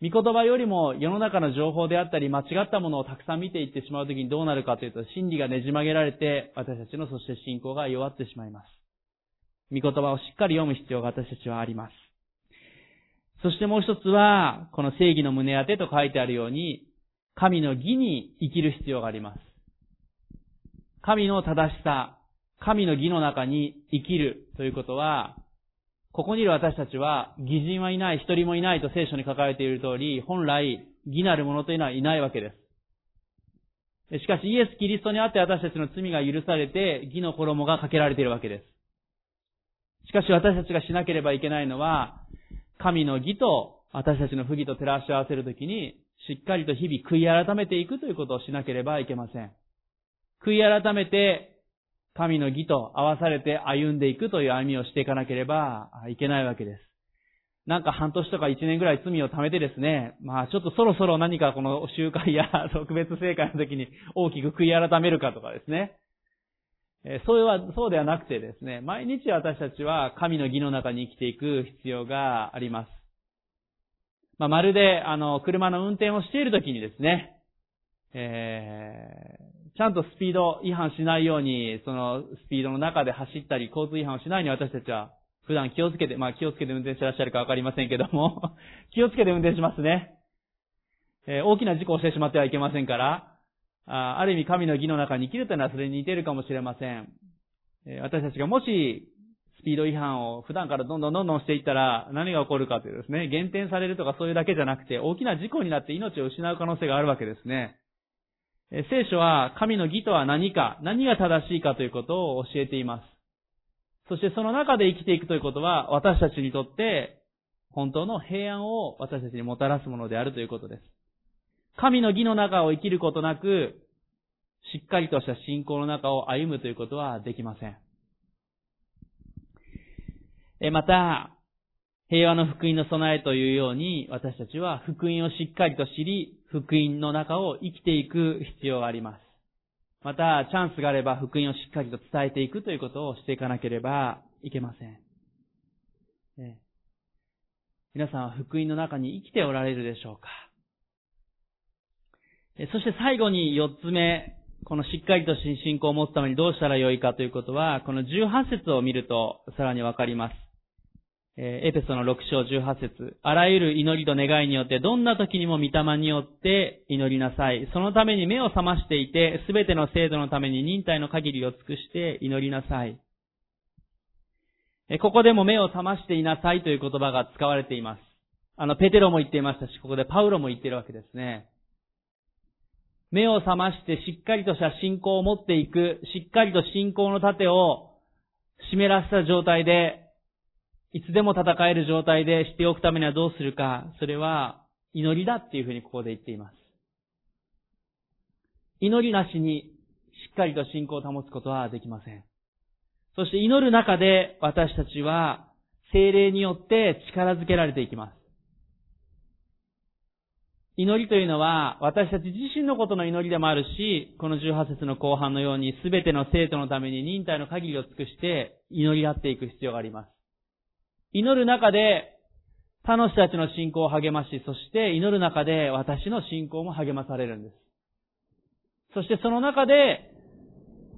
御言葉よりも世の中の情報であったり間違ったものをたくさん見ていってしまうときにどうなるかというと、真理がねじ曲げられて、私たちのそして信仰が弱ってしまいます。御言葉をしっかり読む必要が私たちはあります。そしてもう一つは、この正義の胸当てと書いてあるように、神の義に生きる必要があります。神の正しさ、神の義の中に生きるということは、ここにいる私たちは、義人はいない、一人もいないと聖書に書かれている通り、本来、義なる者というのはいないわけです。しかし、イエス・キリストにあって私たちの罪が許されて、義の衣がかけられているわけです。しかし私たちがしなければいけないのは、神の義と私たちの不義と照らし合わせるときに、しっかりと日々悔い改めていくということをしなければいけません。悔い改めて神の義と合わされて歩んでいくという歩みをしていかなければいけないわけです。なんか半年とか一年ぐらい罪を貯めてですね、まあちょっとそろそろ何かこの集会や <laughs> 特別聖会の時に大きく悔い改めるかとかですね。そうは、そうではなくてですね、毎日私たちは神の義の中に生きていく必要があります。まあ、まるで、あの、車の運転をしている時にですね、えーちゃんとスピード違反しないように、そのスピードの中で走ったり、交通違反をしないように私たちは普段気をつけて、まあ気をつけて運転してらっしゃるかわかりませんけども <laughs> 気をつけて運転しますね。えー、大きな事故をしてしまってはいけませんから、ある意味神の義の中に生きるというのはそれに似ているかもしれません。私たちがもしスピード違反を普段からどんどんどんどんしていったら何が起こるかというですね、減点されるとかそういうだけじゃなくて大きな事故になって命を失う可能性があるわけですね。聖書は神の義とは何か、何が正しいかということを教えています。そしてその中で生きていくということは、私たちにとって本当の平安を私たちにもたらすものであるということです。神の義の中を生きることなく、しっかりとした信仰の中を歩むということはできません。えまた、平和の福音の備えというように、私たちは福音をしっかりと知り、福音の中を生きていく必要があります。また、チャンスがあれば福音をしっかりと伝えていくということをしていかなければいけません。皆さんは福音の中に生きておられるでしょうか？そして最後に4つ目、このしっかりと信仰を持つためにどうしたらよいかということは、この18節を見るとさらにわかります。えエペソの6章18節あらゆる祈りと願いによって、どんな時にも御霊によって祈りなさい。そのために目を覚ましていて、すべての制度のために忍耐の限りを尽くして祈りなさい。えここでも目を覚ましていなさいという言葉が使われています。あの、ペテロも言っていましたし、ここでパウロも言っているわけですね。目を覚ましてしっかりとした信仰を持っていく、しっかりと信仰の盾を湿らせた状態でいつでも戦える状態でしておくためにはどうするか、それは祈りだっていうふうにここで言っています。祈りなしにしっかりと信仰を保つことはできません。そして祈る中で私たちは精霊によって力づけられていきます。祈りというのは私たち自身のことの祈りでもあるし、この18節の後半のように全ての生徒のために忍耐の限りを尽くして祈り合っていく必要があります。祈る中で、他の人たちの信仰を励まし、そして祈る中で私の信仰も励まされるんです。そしてその中で、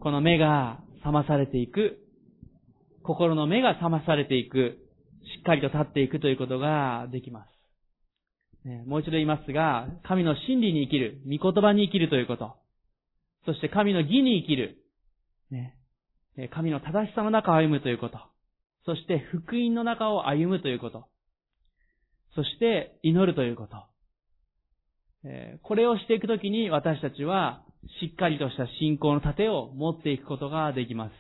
この目が覚まされていく、心の目が覚まされていく、しっかりと立っていくということができます。もう一度言いますが、神の真理に生きる、御言葉に生きるということ。そして神の義に生きる。神の正しさの中を歩むということ。そして福音の中を歩むということ。そして祈るということ。これをしていくときに私たちはしっかりとした信仰の盾を持っていくことができます。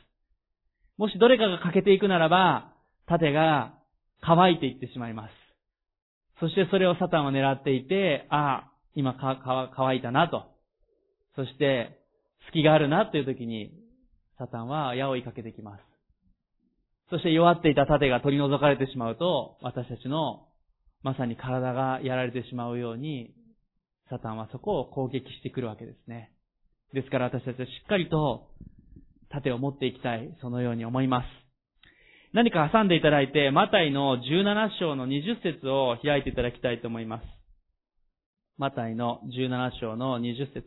もしどれかが欠けていくならば、盾が乾いていってしまいます。そしてそれをサタンは狙っていて、ああ、今、乾いたなと。そして、隙があるなという時に、サタンは矢を追いかけてきます。そして弱っていた盾が取り除かれてしまうと、私たちのまさに体がやられてしまうように、サタンはそこを攻撃してくるわけですね。ですから私たちはしっかりと盾を持っていきたい、そのように思います。何か挟んでいただいて、マタイの17章の20節を開いていただきたいと思います。マタイの17章の20節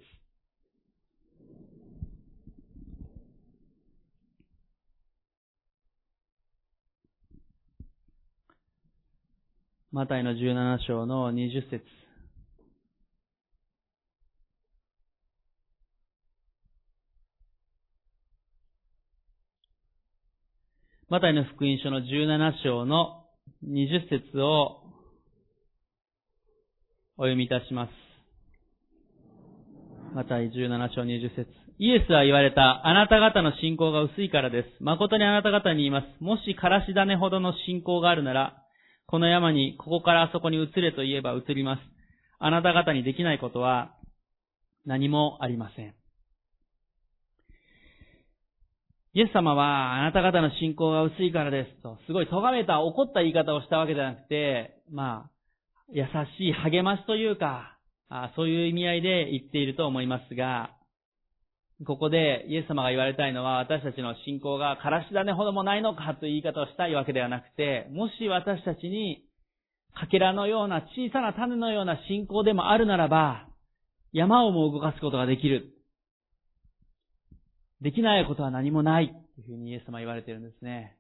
マタイの17章の20節マタイの福音書の17章の20節をお読みいたします。マタイ17章20節イエスは言われた、あなた方の信仰が薄いからです。誠にあなた方に言います。もしからし種ほどの信仰があるなら、この山に、ここからあそこに移れと言えば移ります。あなた方にできないことは何もありません。イエス様は、あなた方の信仰が薄いからですと、すごい咎めた、怒った言い方をしたわけじゃなくて、まあ、優しい励ましというか、そういう意味合いで言っていると思いますが、ここでイエス様が言われたいのは私たちの信仰がからし種ほどもないのかという言い方をしたいわけではなくて、もし私たちにかけらのような小さな種のような信仰でもあるならば、山をも動かすことができる。できないことは何もないというふうにイエス様は言われているんですね。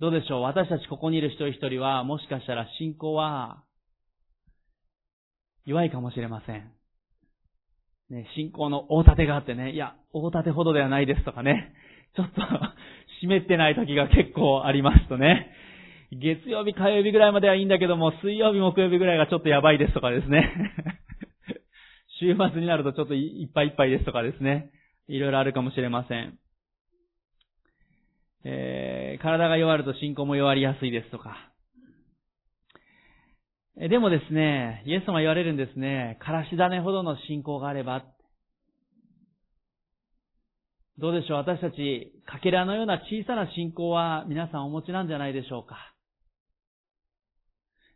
どうでしょう？私たちここにいる一人一人は、もしかしたら信仰は弱いかもしれません。ね、信仰の大盾があってね、いや、大盾ほどではないですとかね、ちょっと <laughs> 湿ってない時が結構ありますとね、月曜日、火曜日ぐらいまではいいんだけども、水曜日、木曜日ぐらいがちょっとやばいですとかですね。<laughs> 週末になるとちょっといっぱいいっぱいですとかですね。いろいろあるかもしれません。えー、体が弱ると信仰も弱りやすいですとか。えでもですね、イエス様言われるんですね。からし種ほどの信仰があれば。どうでしょう？私たち、かけらのような小さな信仰は皆さんお持ちなんじゃないでしょうか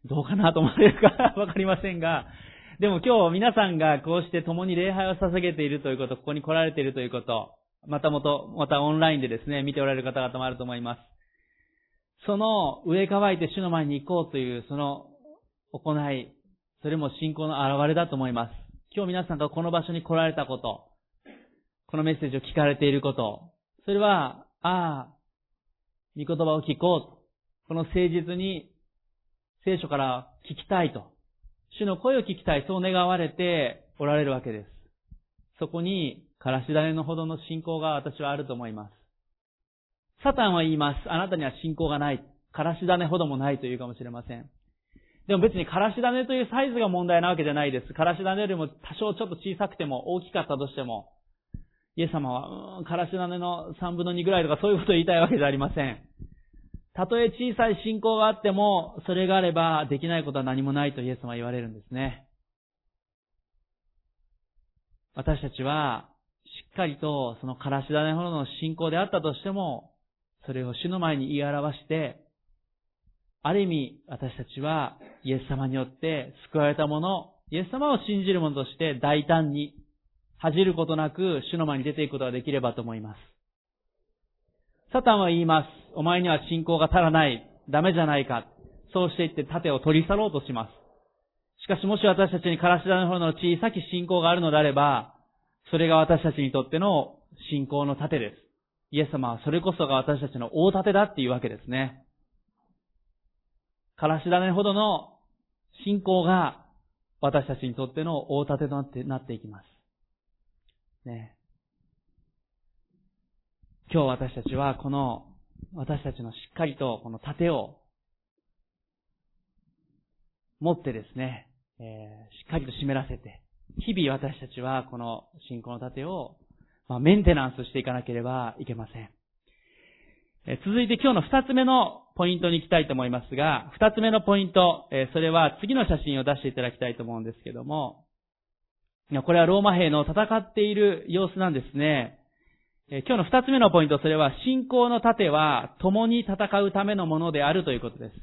どうかなと思われるか <laughs> わかりませんが、でも今日皆さんがこうして共に礼拝を捧げているということ、ここに来られているということ、またもと、またオンラインでですね、見ておられる方々もあると思います。その上乾いて主の前に行こうという、その行い、それも信仰の表れだと思います。今日皆さんがこの場所に来られたこと、このメッセージを聞かれていること、それは、ああ、御言葉を聞こうと、この誠実に聖書から聞きたいと、主の声を聞きたい、そう願われておられるわけです。そこに、からし種のほどの信仰が私はあると思います。サタンは言います。あなたには信仰がない。からし種ほどもないと言うかもしれません。でも別にからし種というサイズが問題なわけじゃないです。からし種よりも多少ちょっと小さくても大きかったとしても、イエス様は、うん、からし種の3分の2ぐらいとかそういうことを言いたいわけじゃありません。たとえ小さい信仰があっても、それがあればできないことは何もないとイエス様は言われるんですね。私たちは、しっかりとそのからし種ほどの信仰であったとしても、それを主の前に言い表して、ある意味、私たちはイエス様によって救われたもの、イエス様を信じる者として大胆に恥じることなく主の前に出ていくことができればと思います。サタンは言います。お前には信仰が足らない。ダメじゃないか。そうして言って盾を取り去ろうとします。しかしもし私たちにからし種の方の小さき信仰があるのであれば、それが私たちにとっての信仰の盾です。イエス様はそれこそが私たちの大盾だっていうわけですね。からし種ほどの信仰が私たちにとっての大盾となってなっていきます。ね。今日私たちはこの、私たちのしっかりとこの盾を持ってですね、えー、しっかりと湿らせて、日々私たちはこの信仰の盾を、まあ、メンテナンスしていかなければいけません。えー、続いて今日の二つ目のポイントに行きたいと思いますが、二つ目のポイント、えー、それは次の写真を出していただきたいと思うんですけども、これはローマ兵の戦っている様子なんですね。今日の二つ目のポイント、それは信仰の盾は共に戦うためのものであるということです。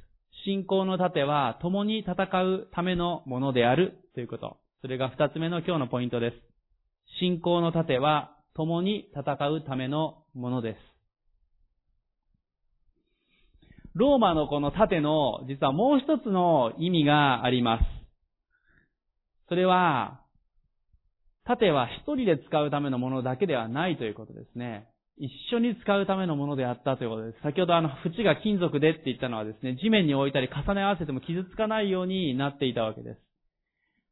信仰の盾は共に戦うためのものであるということ。それが二つ目の今日のポイントです。信仰の盾は共に戦うためのものです。ローマのこの盾の実はもう一つの意味があります。それは、盾は一人で使うためのものだけではないということですね。一緒に使うためのものであったということです。先ほどあの、縁が金属でって言ったのはですね、地面に置いたり重ね合わせても傷つかないようになっていたわけです。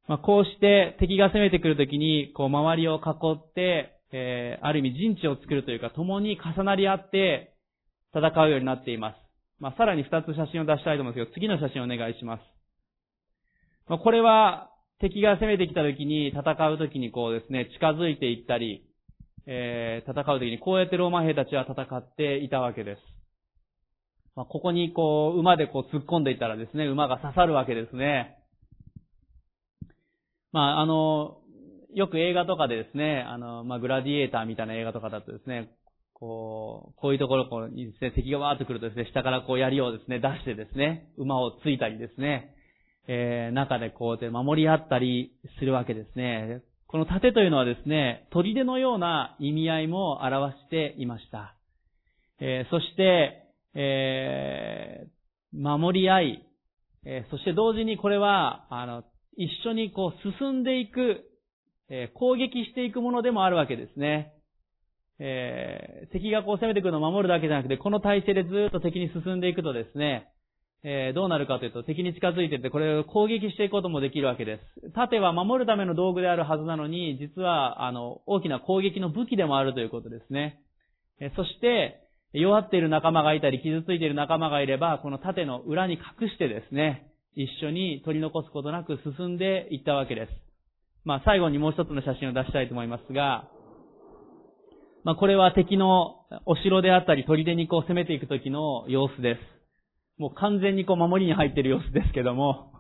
まあ、こうして敵が攻めてくるときに、こう周りを囲って、えー、ある意味陣地を作るというか、共に重なり合って戦うようになっています。まあ、さらに二つ写真を出したいと思うんですけど、次の写真をお願いします。まあ、これは、敵が攻めてきた時に、戦う時にこうですね、近づいていったり、えー、戦う時にこうやってローマ兵たちは戦っていたわけです。まあ、ここにこう、馬でこう突っ込んでいったらですね、馬が刺さるわけですね。まあ、あの、よく映画とかでですね、あの、まあ、グラディエーターみたいな映画とかだとですね、こう、こういうところにですね、敵がわーっと来るとですね、下からこう槍をですね、出してですね、馬をついたりですね、えー、中でこうで守り合ったりするわけですね。この盾というのはですね、砦のような意味合いも表していました。えー、そして、えー、守り合い、えー、そして同時にこれは、あの、一緒にこう進んでいく、え攻撃していくものでもあるわけですね。え敵がこう攻めてくるのを守るだけじゃなくて、この体勢でずっと敵に進んでいくとですね、えどうなるかというと、敵に近づいていて、これを攻撃していくこともできるわけです。盾は守るための道具であるはずなのに、実は、あの、大きな攻撃の武器でもあるということですね。えそして、弱っている仲間がいたり、傷ついている仲間がいれば、この盾の裏に隠してですね、一緒に取り残すことなく進んでいったわけです。まあ、最後にもう一つの写真を出したいと思いますが、まあ、これは敵のお城であったり、砦にこう攻めていく時の様子です。もう完全にこう守りに入ってる様子ですけども、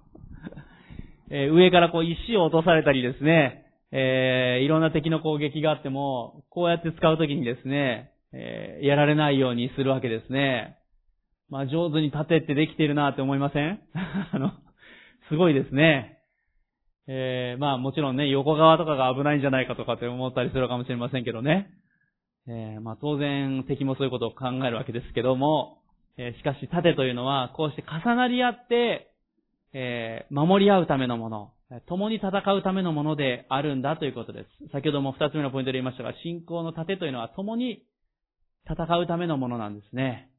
<laughs> えー、上からこう石を落とされたりですね、えー、いろんな敵の攻撃があっても、こうやって使うときにですね、えー、やられないようにするわけですね。まあ上手に立てってできているなって思いません？<laughs> あの、すごいですね。えー、まあもちろんね、横側とかが危ないんじゃないかとかって思ったりするかもしれませんけどね。えー、まあ当然敵もそういうことを考えるわけですけども、えしかし盾というのは、こうして重なり合って、え守り合うためのもの、共に戦うためのものであるんだということです。先ほども二つ目のポイントで言いましたが、信仰の盾というのは共に戦うためのものなんですね。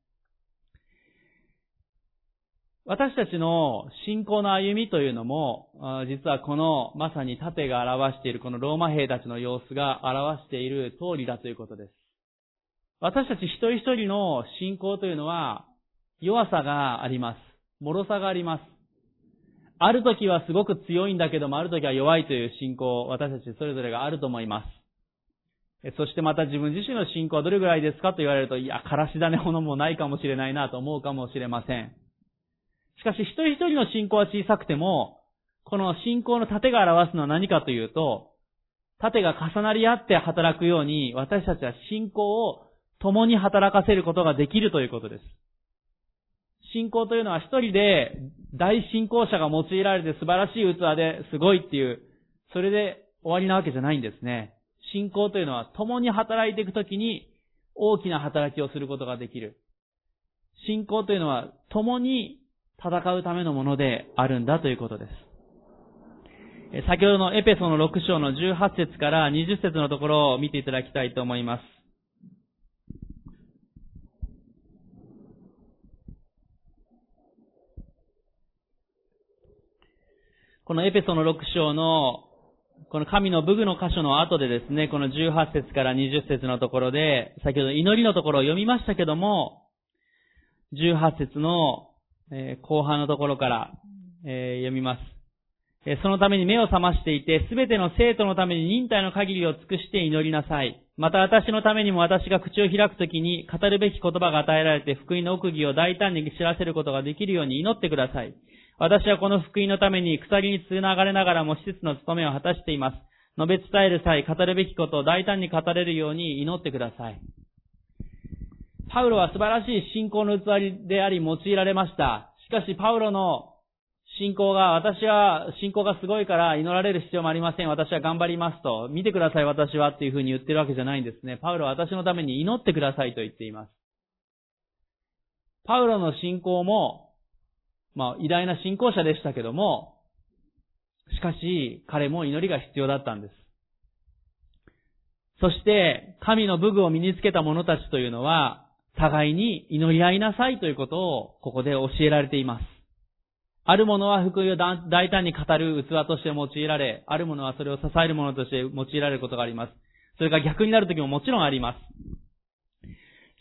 私たちの信仰の歩みというのも、実はこのまさに盾が表しているこのローマ兵たちの様子が表している通りだということです。私たち一人一人の信仰というのは弱さがあります。脆さがあります。ある時はすごく強いんだけども、ある時は弱いという信仰、私たちそれぞれがあると思います。そしてまた自分自身の信仰はどれぐらいですかと言われると、いや、からし種ほどもないかもしれないなと思うかもしれません。しかし一人一人の信仰は小さくても、この信仰の盾が表すのは何かというと、盾が重なり合って働くように、私たちは信仰を共に働かせることができるということです。信仰というのは一人で大信仰者が用いられて素晴らしい器ですごいっていう、それで終わりなわけじゃないんですね。信仰というのは共に働いていくときに大きな働きをすることができる。信仰というのは共に戦うためのものであるんだということです。先ほどのエペソの6章の18節から20節のところを見ていただきたいと思います。このエペソの6章のこの神の武具の箇所の後でですね、この18節から20節のところで、先ほど祈りのところを読みましたけども、18節の後半のところから読みます。そのために目を覚ましていて、すべての生徒のために忍耐の限りを尽くして祈りなさい。また私のためにも私が口を開くときに語るべき言葉が与えられて福音の奥義を大胆に知らせることができるように祈ってください。私はこの福音のために鎖に繋がれながらも施設の務めを果たしています。述べ伝える際、語るべきことを大胆に語れるように祈ってください。パウロは素晴らしい信仰の器であり用いられました。しかし、パウロの信仰が、私は信仰がすごいから祈られる必要もありません。私は頑張りますと。見てください私はっていうふうに言ってるわけじゃないんですね。パウロは私のために祈ってくださいと言っています。パウロの信仰も、まあ偉大な信仰者でしたけども、しかし彼も祈りが必要だったんです。そして、神の武具を身につけた者たちというのは、互いに祈り合いなさいということをここで教えられています。ある者は福音を大胆に語る器として用いられ、ある者はそれを支えるものとして用いられることがあります。それが逆になるときももちろんあります。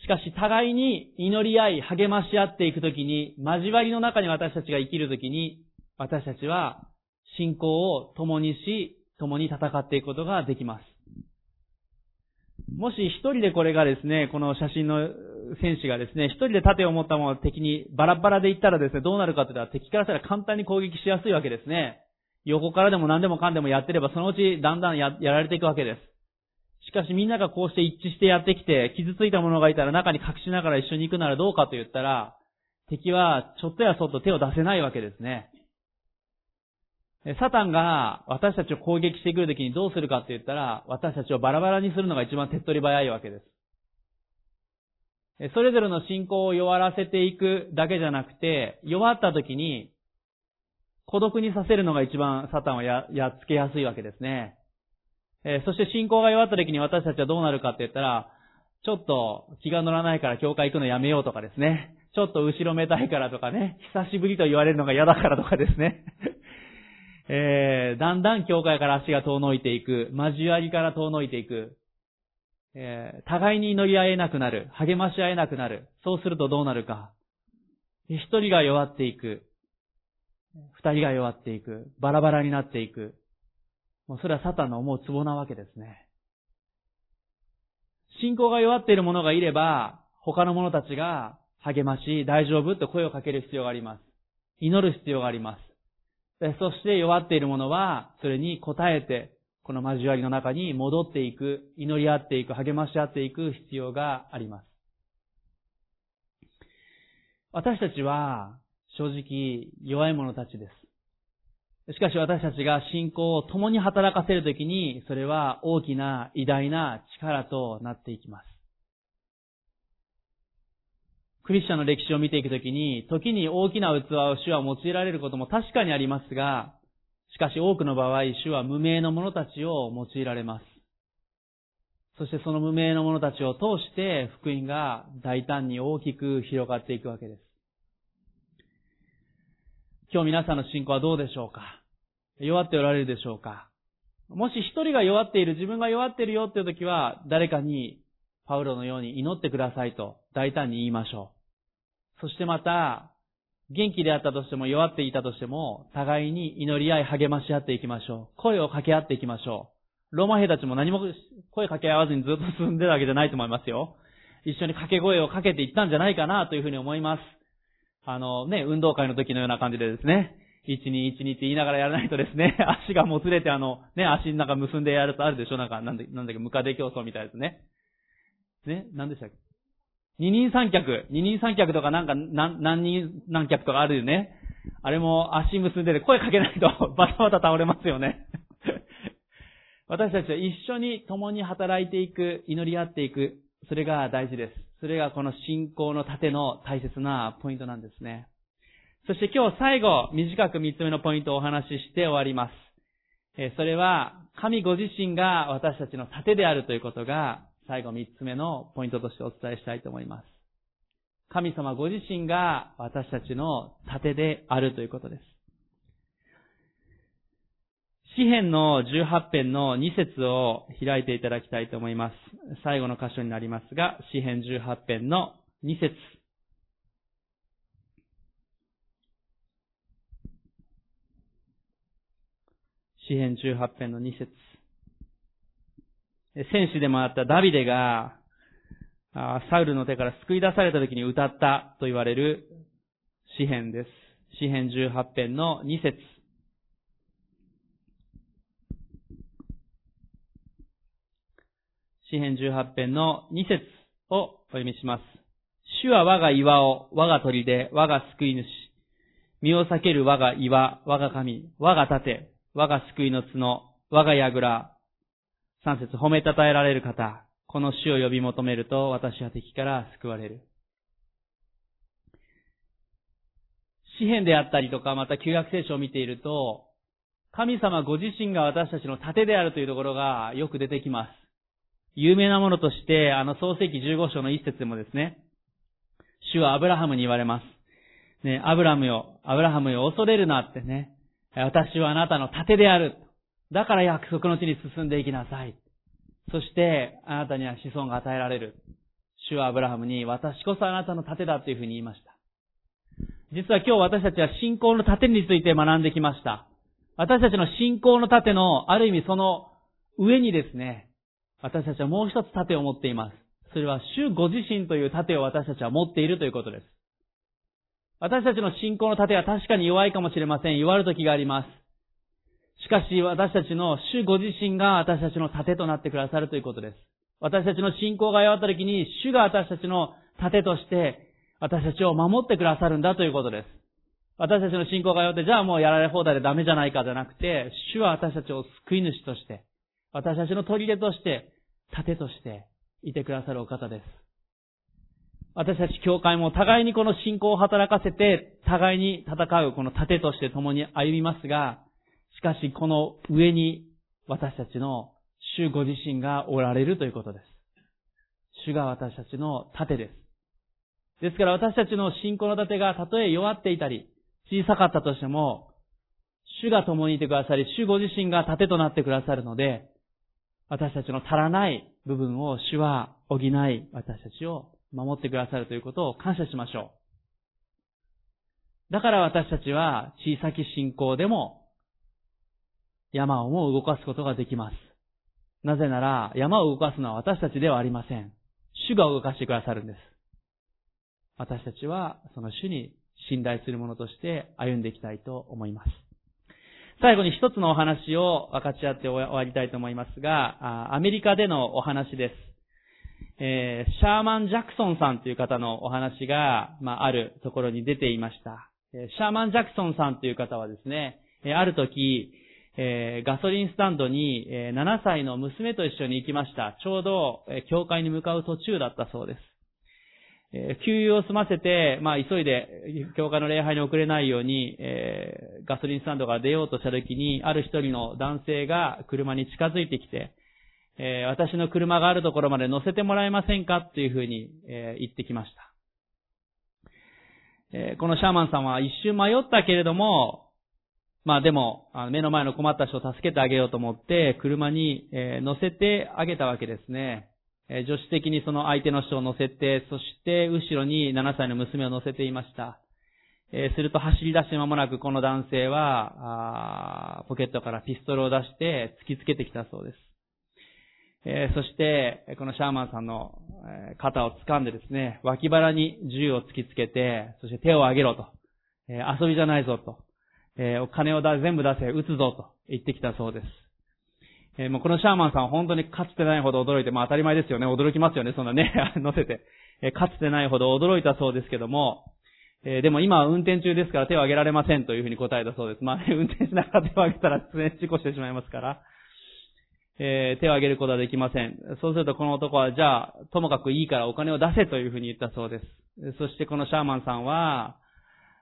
しかし、互いに祈り合い、励まし合っていくときに、交わりの中に私たちが生きるときに、私たちは信仰を共にし、共に戦っていくことができます。もし一人でこれがですね、この写真の戦士がですね、一人で盾を持ったまま敵にバラバラで行ったらですね、どうなるかというと敵からしたら簡単に攻撃しやすいわけですね。横からでも何でもかんでもやってれば、そのうちだんだんやられていくわけです。しかしみんながこうして一致してやってきて、傷ついた者がいたら中に隠しながら一緒に行くならどうかと言ったら、敵はちょっとやそっと手を出せないわけですね。サタンが私たちを攻撃してくるときにどうするかって言ったら、私たちをバラバラにするのが一番手っ取り早いわけです。それぞれの信仰を弱らせていくだけじゃなくて、弱った時に、孤独にさせるのが一番サタンはや、やっつけやすいわけですね。えそして信仰が弱った時に私たちはどうなるかって言ったら、ちょっと気が乗らないから教会行くのやめようとかですね。ちょっと後ろめたいからとかね。久しぶりと言われるのが嫌だからとかですね。<laughs> えー、だんだん教会から足が遠のいていく。交わりから遠のいていく。えー、互いに祈り合えなくなる。励まし合えなくなる。そうするとどうなるか。一人が弱っていく。二人が弱っていく。バラバラになっていく。もうそれはサタンの思うツボなわけですね。信仰が弱っている者がいれば、他の者たちが励まし、大丈夫と声をかける必要があります。祈る必要があります。そして弱っている者は、それに応えて、この交わりの中に戻っていく、祈り合っていく、励まし合っていく必要があります。私たちは正直弱い者たちです。しかし私たちが信仰を共に働かせるときに、それは大きな偉大な力となっていきます。クリスチャンの歴史を見ていくときに、時に大きな器を主は用いられることも確かにありますが、しかし多くの場合、主は無名の者たちを用いられます。そしてその無名の者たちを通して福音が大胆に大きく広がっていくわけです。今日皆さんの信仰はどうでしょうか？弱っておられるでしょうか？もし一人が弱っている、自分が弱っているよっていう時は、誰かにパウロのように祈ってくださいと大胆に言いましょう。そしてまた、元気であったとしても弱っていたとしても、互いに祈り合い励まし合っていきましょう。声を掛け合っていきましょう。ローマ兵たちも何も声掛け合わずにずっと進んでるわけじゃないと思いますよ。一緒に掛け声をかけていったんじゃないかなというふうに思います。あのね、運動会の時のような感じでですね、1、2、1、2って言いながらやらないとですね、<laughs> 足がもつれてあの、ね、足の中結んでやるとあるでしょ？なんか、なんで、なんだっけ、ムカデ競争みたいですね。ね、何でしたっけ？二人三脚、二人三脚とかなんか何何人何脚とかあるよね？あれも足結んでて声かけないと <laughs> バタバタ倒れますよね。<laughs> 私たちは一緒に共に働いていく、祈り合っていく、それが大事です。それがこの信仰の盾の大切なポイントなんですね。そして今日最後、短く三つ目のポイントをお話しして終わります。えそれは、神ご自身が私たちの盾であるということが最後三つ目のポイントとしてお伝えしたいと思います。神様ご自身が私たちの盾であるということです。詩編の18編の2節を開いていただきたいと思います。最後の箇所になりますが、詩編18編の2節詩編18編の2節戦士でもあったダビデが、サウルの手から救い出された時に歌ったと言われる詩編です。詩編18編の2節詩編18編の2節をお読みします。主は我が岩を、我が鳥で、我が救い主。身を避ける我が岩、我が神、我が盾、我が救いの角、我が櫓。三節褒めたたえられる方。この主を呼び求めると私は敵から救われる。詩篇であったりとか、また旧約聖書を見ていると、神様ご自身が私たちの盾であるというところがよく出てきます。有名なものとして、あの創世記15章の一節でもですね、主はアブラハムに言われます。ね、アブラムよ、アブラハムよ、恐れるなってね。私はあなたの盾である。だから約束の地に進んでいきなさい。そして、あなたには子孫が与えられる。主はアブラハムに、私こそあなたの盾だというふうに言いました。実は今日私たちは信仰の盾について学んできました。私たちの信仰の盾の、ある意味その上にですね、私たちはもう一つ盾を持っています。それは主ご自身という盾を私たちは持っているということです。私たちの信仰の盾は確かに弱いかもしれません。弱る時があります。しかし私たちの主ご自身が私たちの盾となってくださるということです。私たちの信仰が弱った時に主が私たちの盾として私たちを守ってくださるんだということです。私たちの信仰が弱ってじゃあもうやられ放題でダメじゃないかじゃなくて、主は私たちを救い主として、私たちの取り入れとして、盾としていてくださるお方です。私たち教会も互いにこの信仰を働かせて、互いに戦うこの盾として共に歩みますが、しかしこの上に私たちの主ご自身がおられるということです。主が私たちの盾です。ですから私たちの信仰の盾がたとえ弱っていたり、小さかったとしても、主が共にいてくださり、主ご自身が盾となってくださるので、私たちの足らない部分を主は補い私たちを守ってくださるということを感謝しましょう。だから私たちは小さき信仰でも山をも動かすことができます。なぜなら山を動かすのは私たちではありません。主が動かしてくださるんです。私たちはその主に信頼する者として歩んでいきたいと思います。最後に一つのお話を分かち合って終わりたいと思いますが、アメリカでのお話です。えー、シャーマン・ジャクソンさんという方のお話が、まあ、あるところに出ていました。えシャーマン・ジャクソンさんという方はですね、えある時、えー、ガソリンスタンドにえ7歳の娘と一緒に行きました。ちょうどえ、教会に向かう途中だったそうです。えー、給油を済ませて、まあ、急いで、教会の礼拝に遅れないように、えー、ガソリンスタンドから出ようとした時に、ある一人の男性が車に近づいてきて、えー、私の車があるところまで乗せてもらえませんかっていうふうに、え言ってきました。えこのシャーマンさんは一瞬迷ったけれども、まあでも、目の前の困った人を助けてあげようと思って、車に乗せてあげたわけですね。え助手席にその相手の人を乗せて、そして後ろに7歳の娘を乗せていました。えすると走り出して間もなくこの男性は、ポケットからピストルを出して突きつけてきたそうです。えそして、このシャーマンさんの肩を掴んでですね、脇腹に銃を突きつけて、そして手を挙げろと。え遊びじゃないぞと。えお金を全部出せ、撃つぞと言ってきたそうです。え、もうこのシャーマンさんは本当にかつてないほど驚いて、まあ当たり前ですよね。驚きますよね。そんなね、<laughs> 乗せて。え、かつてないほど驚いたそうですけども、え、でも今は運転中ですから手を挙げられませんというふうに答えたそうです。まあ、ね、運転しながら手を挙げたら出然事故してしまいますから、えー、手を挙げることはできません。そうするとこの男は、じゃあ、ともかくいいからお金を出せというふうに言ったそうです。そしてこのシャーマンさんは、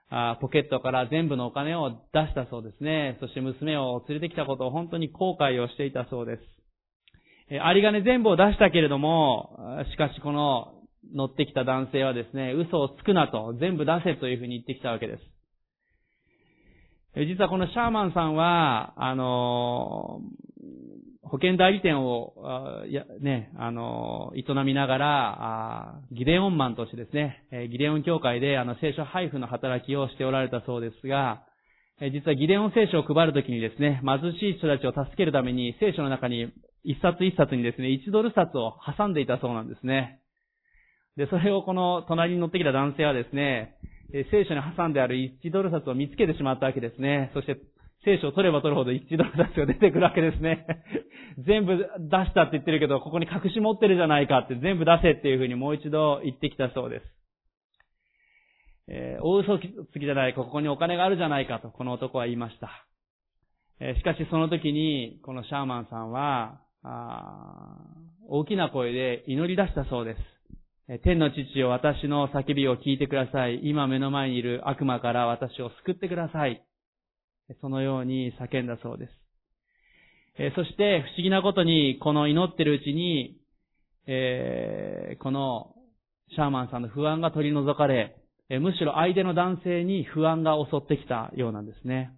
あポケットから全部のお金を出したそうですね。そして娘を連れてきたことを本当に後悔をしていたそうです。え有り金全部を出したけれども、しかしこの乗ってきた男性はですね、嘘をつくなと、全部出せというふうに言ってきたわけです。実はこのシャーマンさんは、あの、保険代理店を、やね、あの、営みながら、ギデオンマンとしてですね、ギデオン教会であの聖書配布の働きをしておられたそうですが、実はギデオン聖書を配るときにですね、貧しい人たちを助けるために聖書の中に一冊一冊にですね、1ドル札を挟んでいたそうなんですね。で、それをこの隣に乗ってきた男性はですね、聖書に挟んである1ドル札を見つけてしまったわけですね。そして、聖書を取れば取るほど1ドル札が出てくるわけですね。<laughs> 全部出したって言ってるけど、ここに隠し持ってるじゃないかって全部出せっていうふうにもう一度言ってきたそうです。えー、大嘘つきじゃないか、ここにお金があるじゃないかと、この男は言いました。えー、しかしその時に、このシャーマンさんは、大きな声で祈り出したそうです。天の父よ、私の叫びを聞いてください。今目の前にいる悪魔から私を救ってください。そのように叫んだそうです。そして不思議なことに、この祈ってるうちに、えー、このシャーマンさんの不安が取り除かれ、むしろ相手の男性に不安が襲ってきたようなんですね。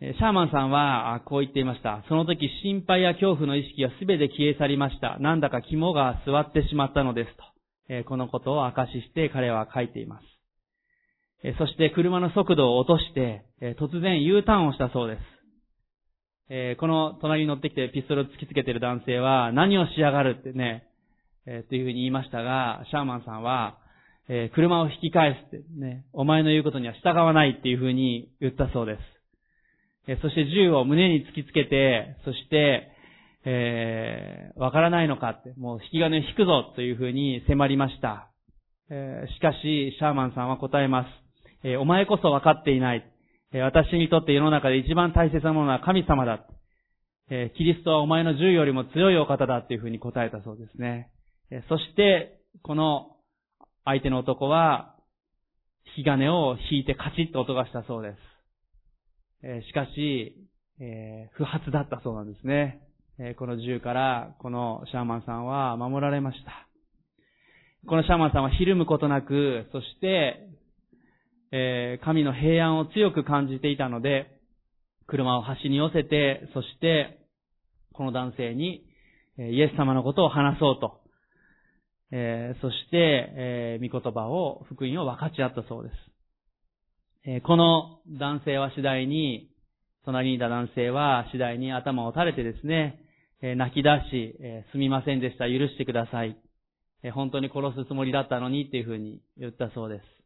シャーマンさんはこう言っていました。その時心配や恐怖の意識が全て消え去りました。なんだか肝が座ってしまったのですと。このことを明かしして彼は書いています。そして車の速度を落として、突然 U ターンをしたそうです。この隣に乗ってきてピストルを突きつけている男性は何をしやがるってね、というふうに言いましたが、シャーマンさんは、車を引き返すってね、お前の言うことには従わないっていうふうに言ったそうです。そして銃を胸に突きつけて、そして、え、わからないのかって、もう引き金を引くぞというふうに迫りました。え、しかし、シャーマンさんは答えます。え、お前こそ分かっていない。え私にとって世の中で一番大切なものは神様だ。えキリストはお前の銃よりも強いお方だというふうに答えたそうですね。えそして、この相手の男は、引き金を引いてカチッと音がしたそうです。えしかし、え、不発だったそうなんですね。えこの銃からこのシャーマンさんは守られました。このシャーマンさんはひるむことなく、そして、えー、神の平安を強く感じていたので、車を端に寄せて、そして、この男性に、イエス様のことを話そうと。えー、そして、えー、御言葉を、福音を分かち合ったそうです。えこの男性は次第に、隣にいた男性は次第に頭を垂れてですね、え泣き出し、えすみませんでした、許してください。え本当に殺すつもりだったのにっていうふうに言ったそうです。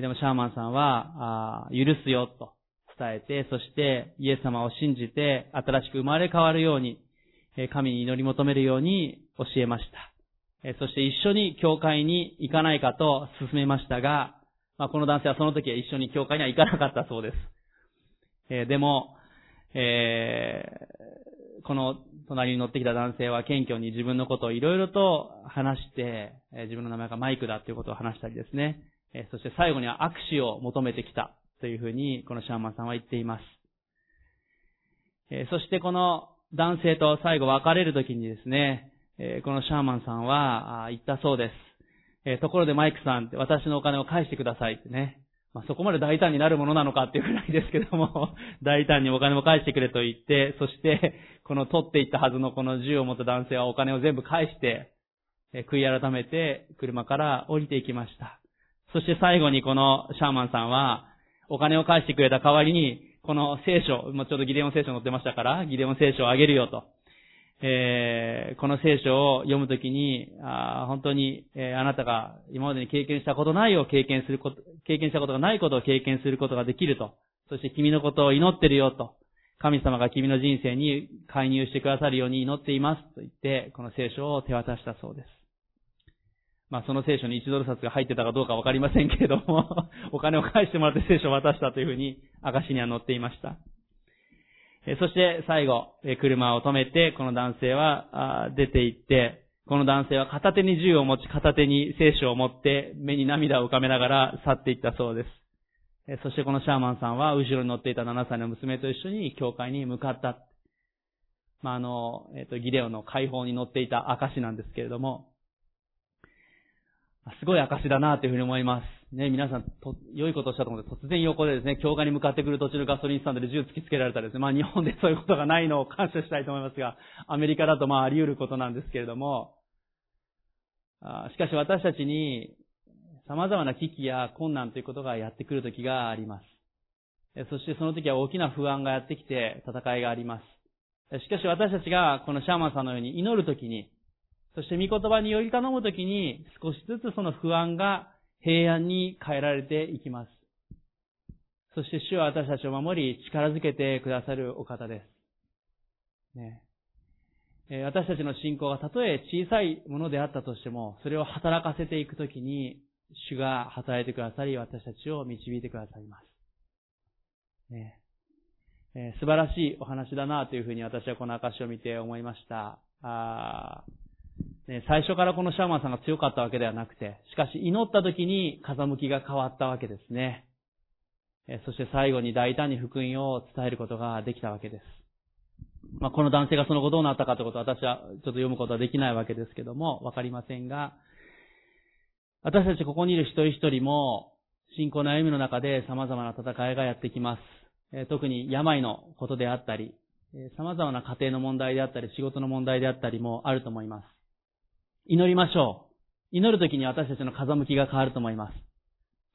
でもシャーマンさんは、許すよと伝えて、そしてイエス様を信じて新しく生まれ変わるように、神に祈り求めるように教えました。そして一緒に教会に行かないかと勧めましたが、まあ、この男性はその時は一緒に教会には行かなかったそうです。え、でも、えー、この隣に乗ってきた男性は謙虚に自分のことをいろいろと話して、え、自分の名前がマイクだということを話したりですね。えそして最後には握手を求めてきたというふうに、このシャーマンさんは言っています。えそしてこの男性と最後別れる時にですね、えこのシャーマンさんは言ったそうです。え、ところでマイクさん私のお金を返してくださいってね。まあ、そこまで大胆になるものなのかっていうくらいですけども、<laughs> 大胆にお金も返してくれと言って、そして、この取っていったはずのこの銃を持った男性はお金を全部返して、え、悔い改めて車から降りていきました。そして最後にこのシャーマンさんは、お金を返してくれた代わりに、この聖書、もうちょうどギデオン聖書載ってましたから、ギデオン聖書をあげるよと。えー、この聖書を読むときに、あ本当に、えー、あなたが今までに経験したことないを経験すること、経験したことがないことを経験することができると。そして君のことを祈ってるよと。神様が君の人生に介入してくださるように祈っていますと言って、この聖書を手渡したそうです。まあその聖書に1ドル札が入ってたかどうかわかりませんけれども、<laughs> お金を返してもらって聖書を渡したというふうに証には載っていました。そして最後、車を止めて、この男性は出て行って、この男性は片手に銃を持ち、片手に聖書を持って、目に涙を浮かべながら去っていったそうです。そしてこのシャーマンさんは、後ろに乗っていた7歳の娘と一緒に教会に向かった。まあ、あの、えっ、と、ギデオの解放に乗っていた証なんですけれども、すごい証だなというふうに思います。ね、皆さん、と、良いことをしたと思って、突然横でですね、教会に向かってくる途中のガソリンスタンドで銃突きつけられたらですね、まあ日本でそういうことがないのを感謝したいと思いますが、アメリカだとまああり得ることなんですけれども、あしかし私たちに様々な危機や困難ということがやってくる時があります。そしてその時は大きな不安がやってきて戦いがあります。しかし私たちがこのシャーマンさんのように祈るときに、そして御言葉により頼むときに少しずつその不安が平安に変えられていきます。そして主は私たちを守り力づけてくださるお方です。ね、私たちの信仰がたとえ小さいものであったとしても、それを働かせていくときに、主が働いてくださり、私たちを導いてくださいます。ねえー、素晴らしいお話だなというふうに私はこの証を見て思いました。あーね、最初からこのシャーマンさんが強かったわけではなくて、しかし祈った時に風向きが変わったわけですね。そして最後に大胆に福音を伝えることができたわけです。まあ、この男性がその後どうなったかということは私はちょっと読むことはできないわけですけども、わかりませんが、私たちここにいる一人一人も、信仰の歩みの中で様々な戦いがやってきます。特に病のことであったり、様々な家庭の問題であったり、仕事の問題であったりもあると思います。祈りましょう。祈るときに私たちの風向きが変わると思います。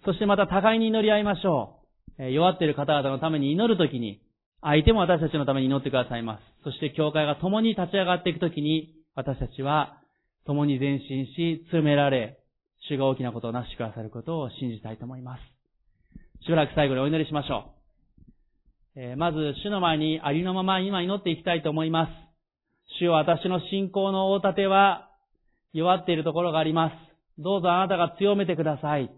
そしてまた互いに祈り合いましょう。弱っている方々のために祈るときに、相手も私たちのために祈ってくださいます。そして教会が共に立ち上がっていくときに、私たちは共に前進し、詰められ、主が大きなことをなしてくださることを信じたいと思います。しばらく最後にお祈りしましょう。えー、まず、主の前にありのまま今祈っていきたいと思います。主よ私の信仰の大盾は弱っているところがあります。どうぞあなたが強めてください。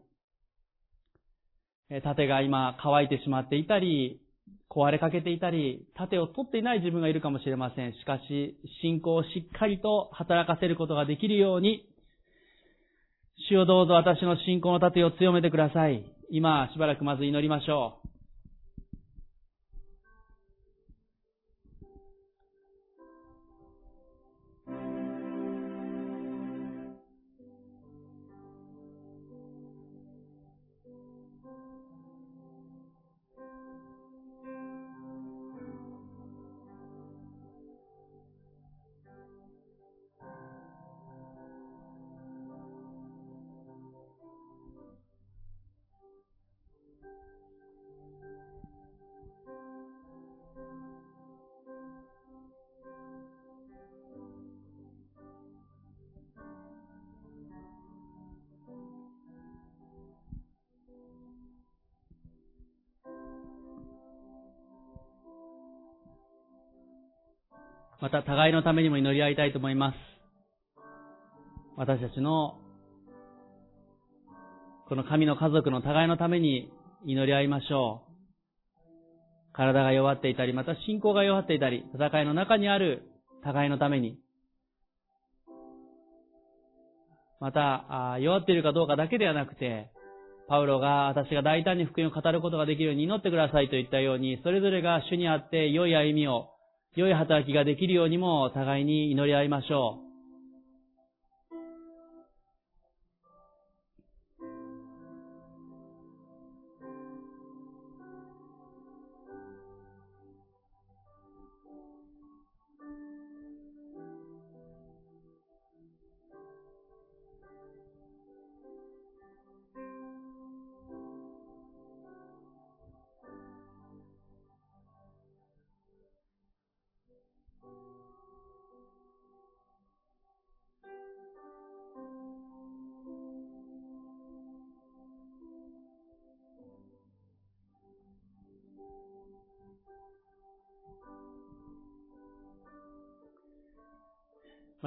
盾が今乾いてしまっていたり、壊れかけていたり、盾を取っていない自分がいるかもしれません。しかし、信仰をしっかりと働かせることができるように、主をどうぞ私の信仰の盾を強めてください。今、しばらくまず祈りましょう。また互いのためにも祈り合いたいと思います。私たちの、この神の家族の互いのために祈り合いましょう。体が弱っていたり、また信仰が弱っていたり、戦いの中にある互いのために、また、弱っているかどうかだけではなくて、パウロが私が大胆に福音を語ることができるように祈ってくださいと言ったように、それぞれが主にあって良い歩みを良い働きができるようにも互いに祈り合いましょう。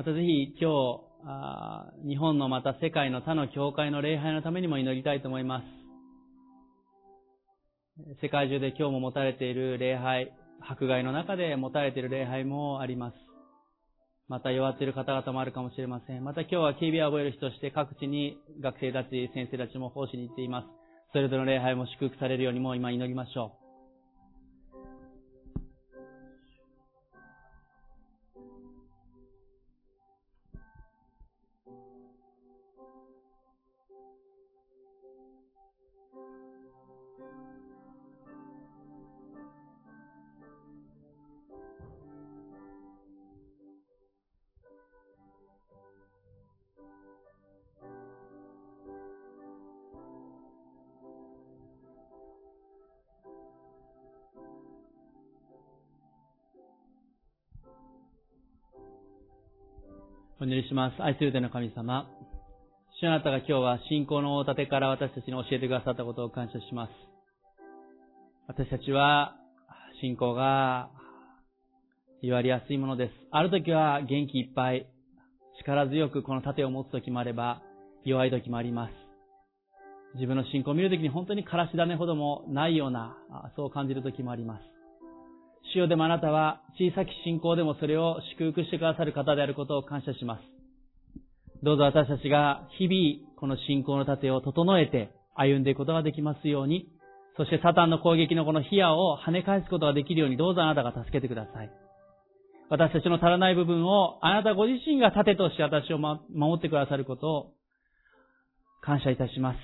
またぜひ今日、あ日本のまた世界の他の教会の礼拝のためにも祈りたいと思います。世界中で今日も持たれている礼拝、迫害の中で持たれている礼拝もあります。また弱っている方々もあるかもしれません。また今日は警備を覚える日として各地に学生たち、先生たちも奉仕に行っています。それぞれの礼拝も祝福されるようにも今祈りましょう。お祈りします。愛する天の神様。主あなたが今日は信仰の大盾から私たちに教えてくださったことを感謝します。私たちは信仰が言われやすいものです。ある時は元気いっぱい、力強くこの盾を持つ時もあれば、弱い時もあります。自分の信仰を見るときに本当にからし種ほどもないような、そう感じる時もあります。主よでもあなたは小さき信仰でもそれを祝福してくださる方であることを感謝します。どうぞ私たちが日々この信仰の盾を整えて歩んでいくことができますように、そしてサタンの攻撃のこの火矢を跳ね返すことができるようにどうぞあなたが助けてください。私たちの足らない部分をあなたご自身が盾として私を守ってくださることを感謝いたします。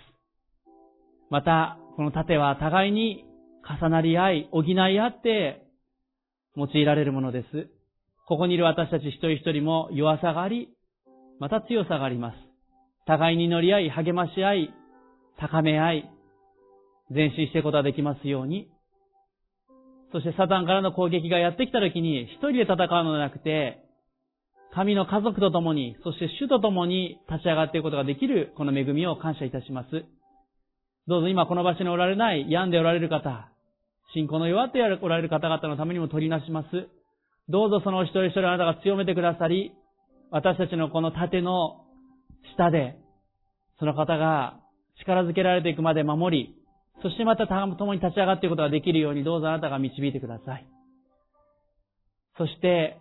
また、この盾は互いに重なり合い、補い合って用いられるものです。ここにいる私たち一人一人も弱さがあり、また強さがあります。互いに乗り合い、励まし合い、高め合い、前進していくことができますように。そしてサタンからの攻撃がやってきた時に一人で戦うのではなくて、神の家族と共に、そして主と共に立ち上がっていくことができるこの恵みを感謝いたします。どうぞ今この場所におられない、病んでおられる方、信仰の弱っておられる方々のためにも取りなします。どうぞその一人一人あなたが強めてくださり、私たちのこの盾の下で、その方が力づけられていくまで守り、そしてまた共に立ち上がっていくことができるようにどうぞあなたが導いてください。そして、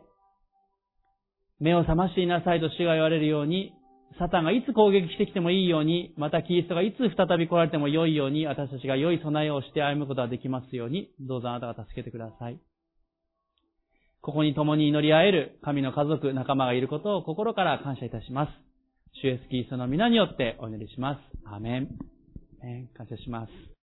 目を覚ましていなさいと主が言われるように、サタンがいつ攻撃してきてもいいように、またキリストがいつ再び来られても良いように、私たちが良い備えをして歩むことができますように、どうぞあなたが助けてください。ここに共に祈り合える神の家族、仲間がいることを心から感謝いたします。主イエスキリストの皆によってお祈りします。アメン。感謝します。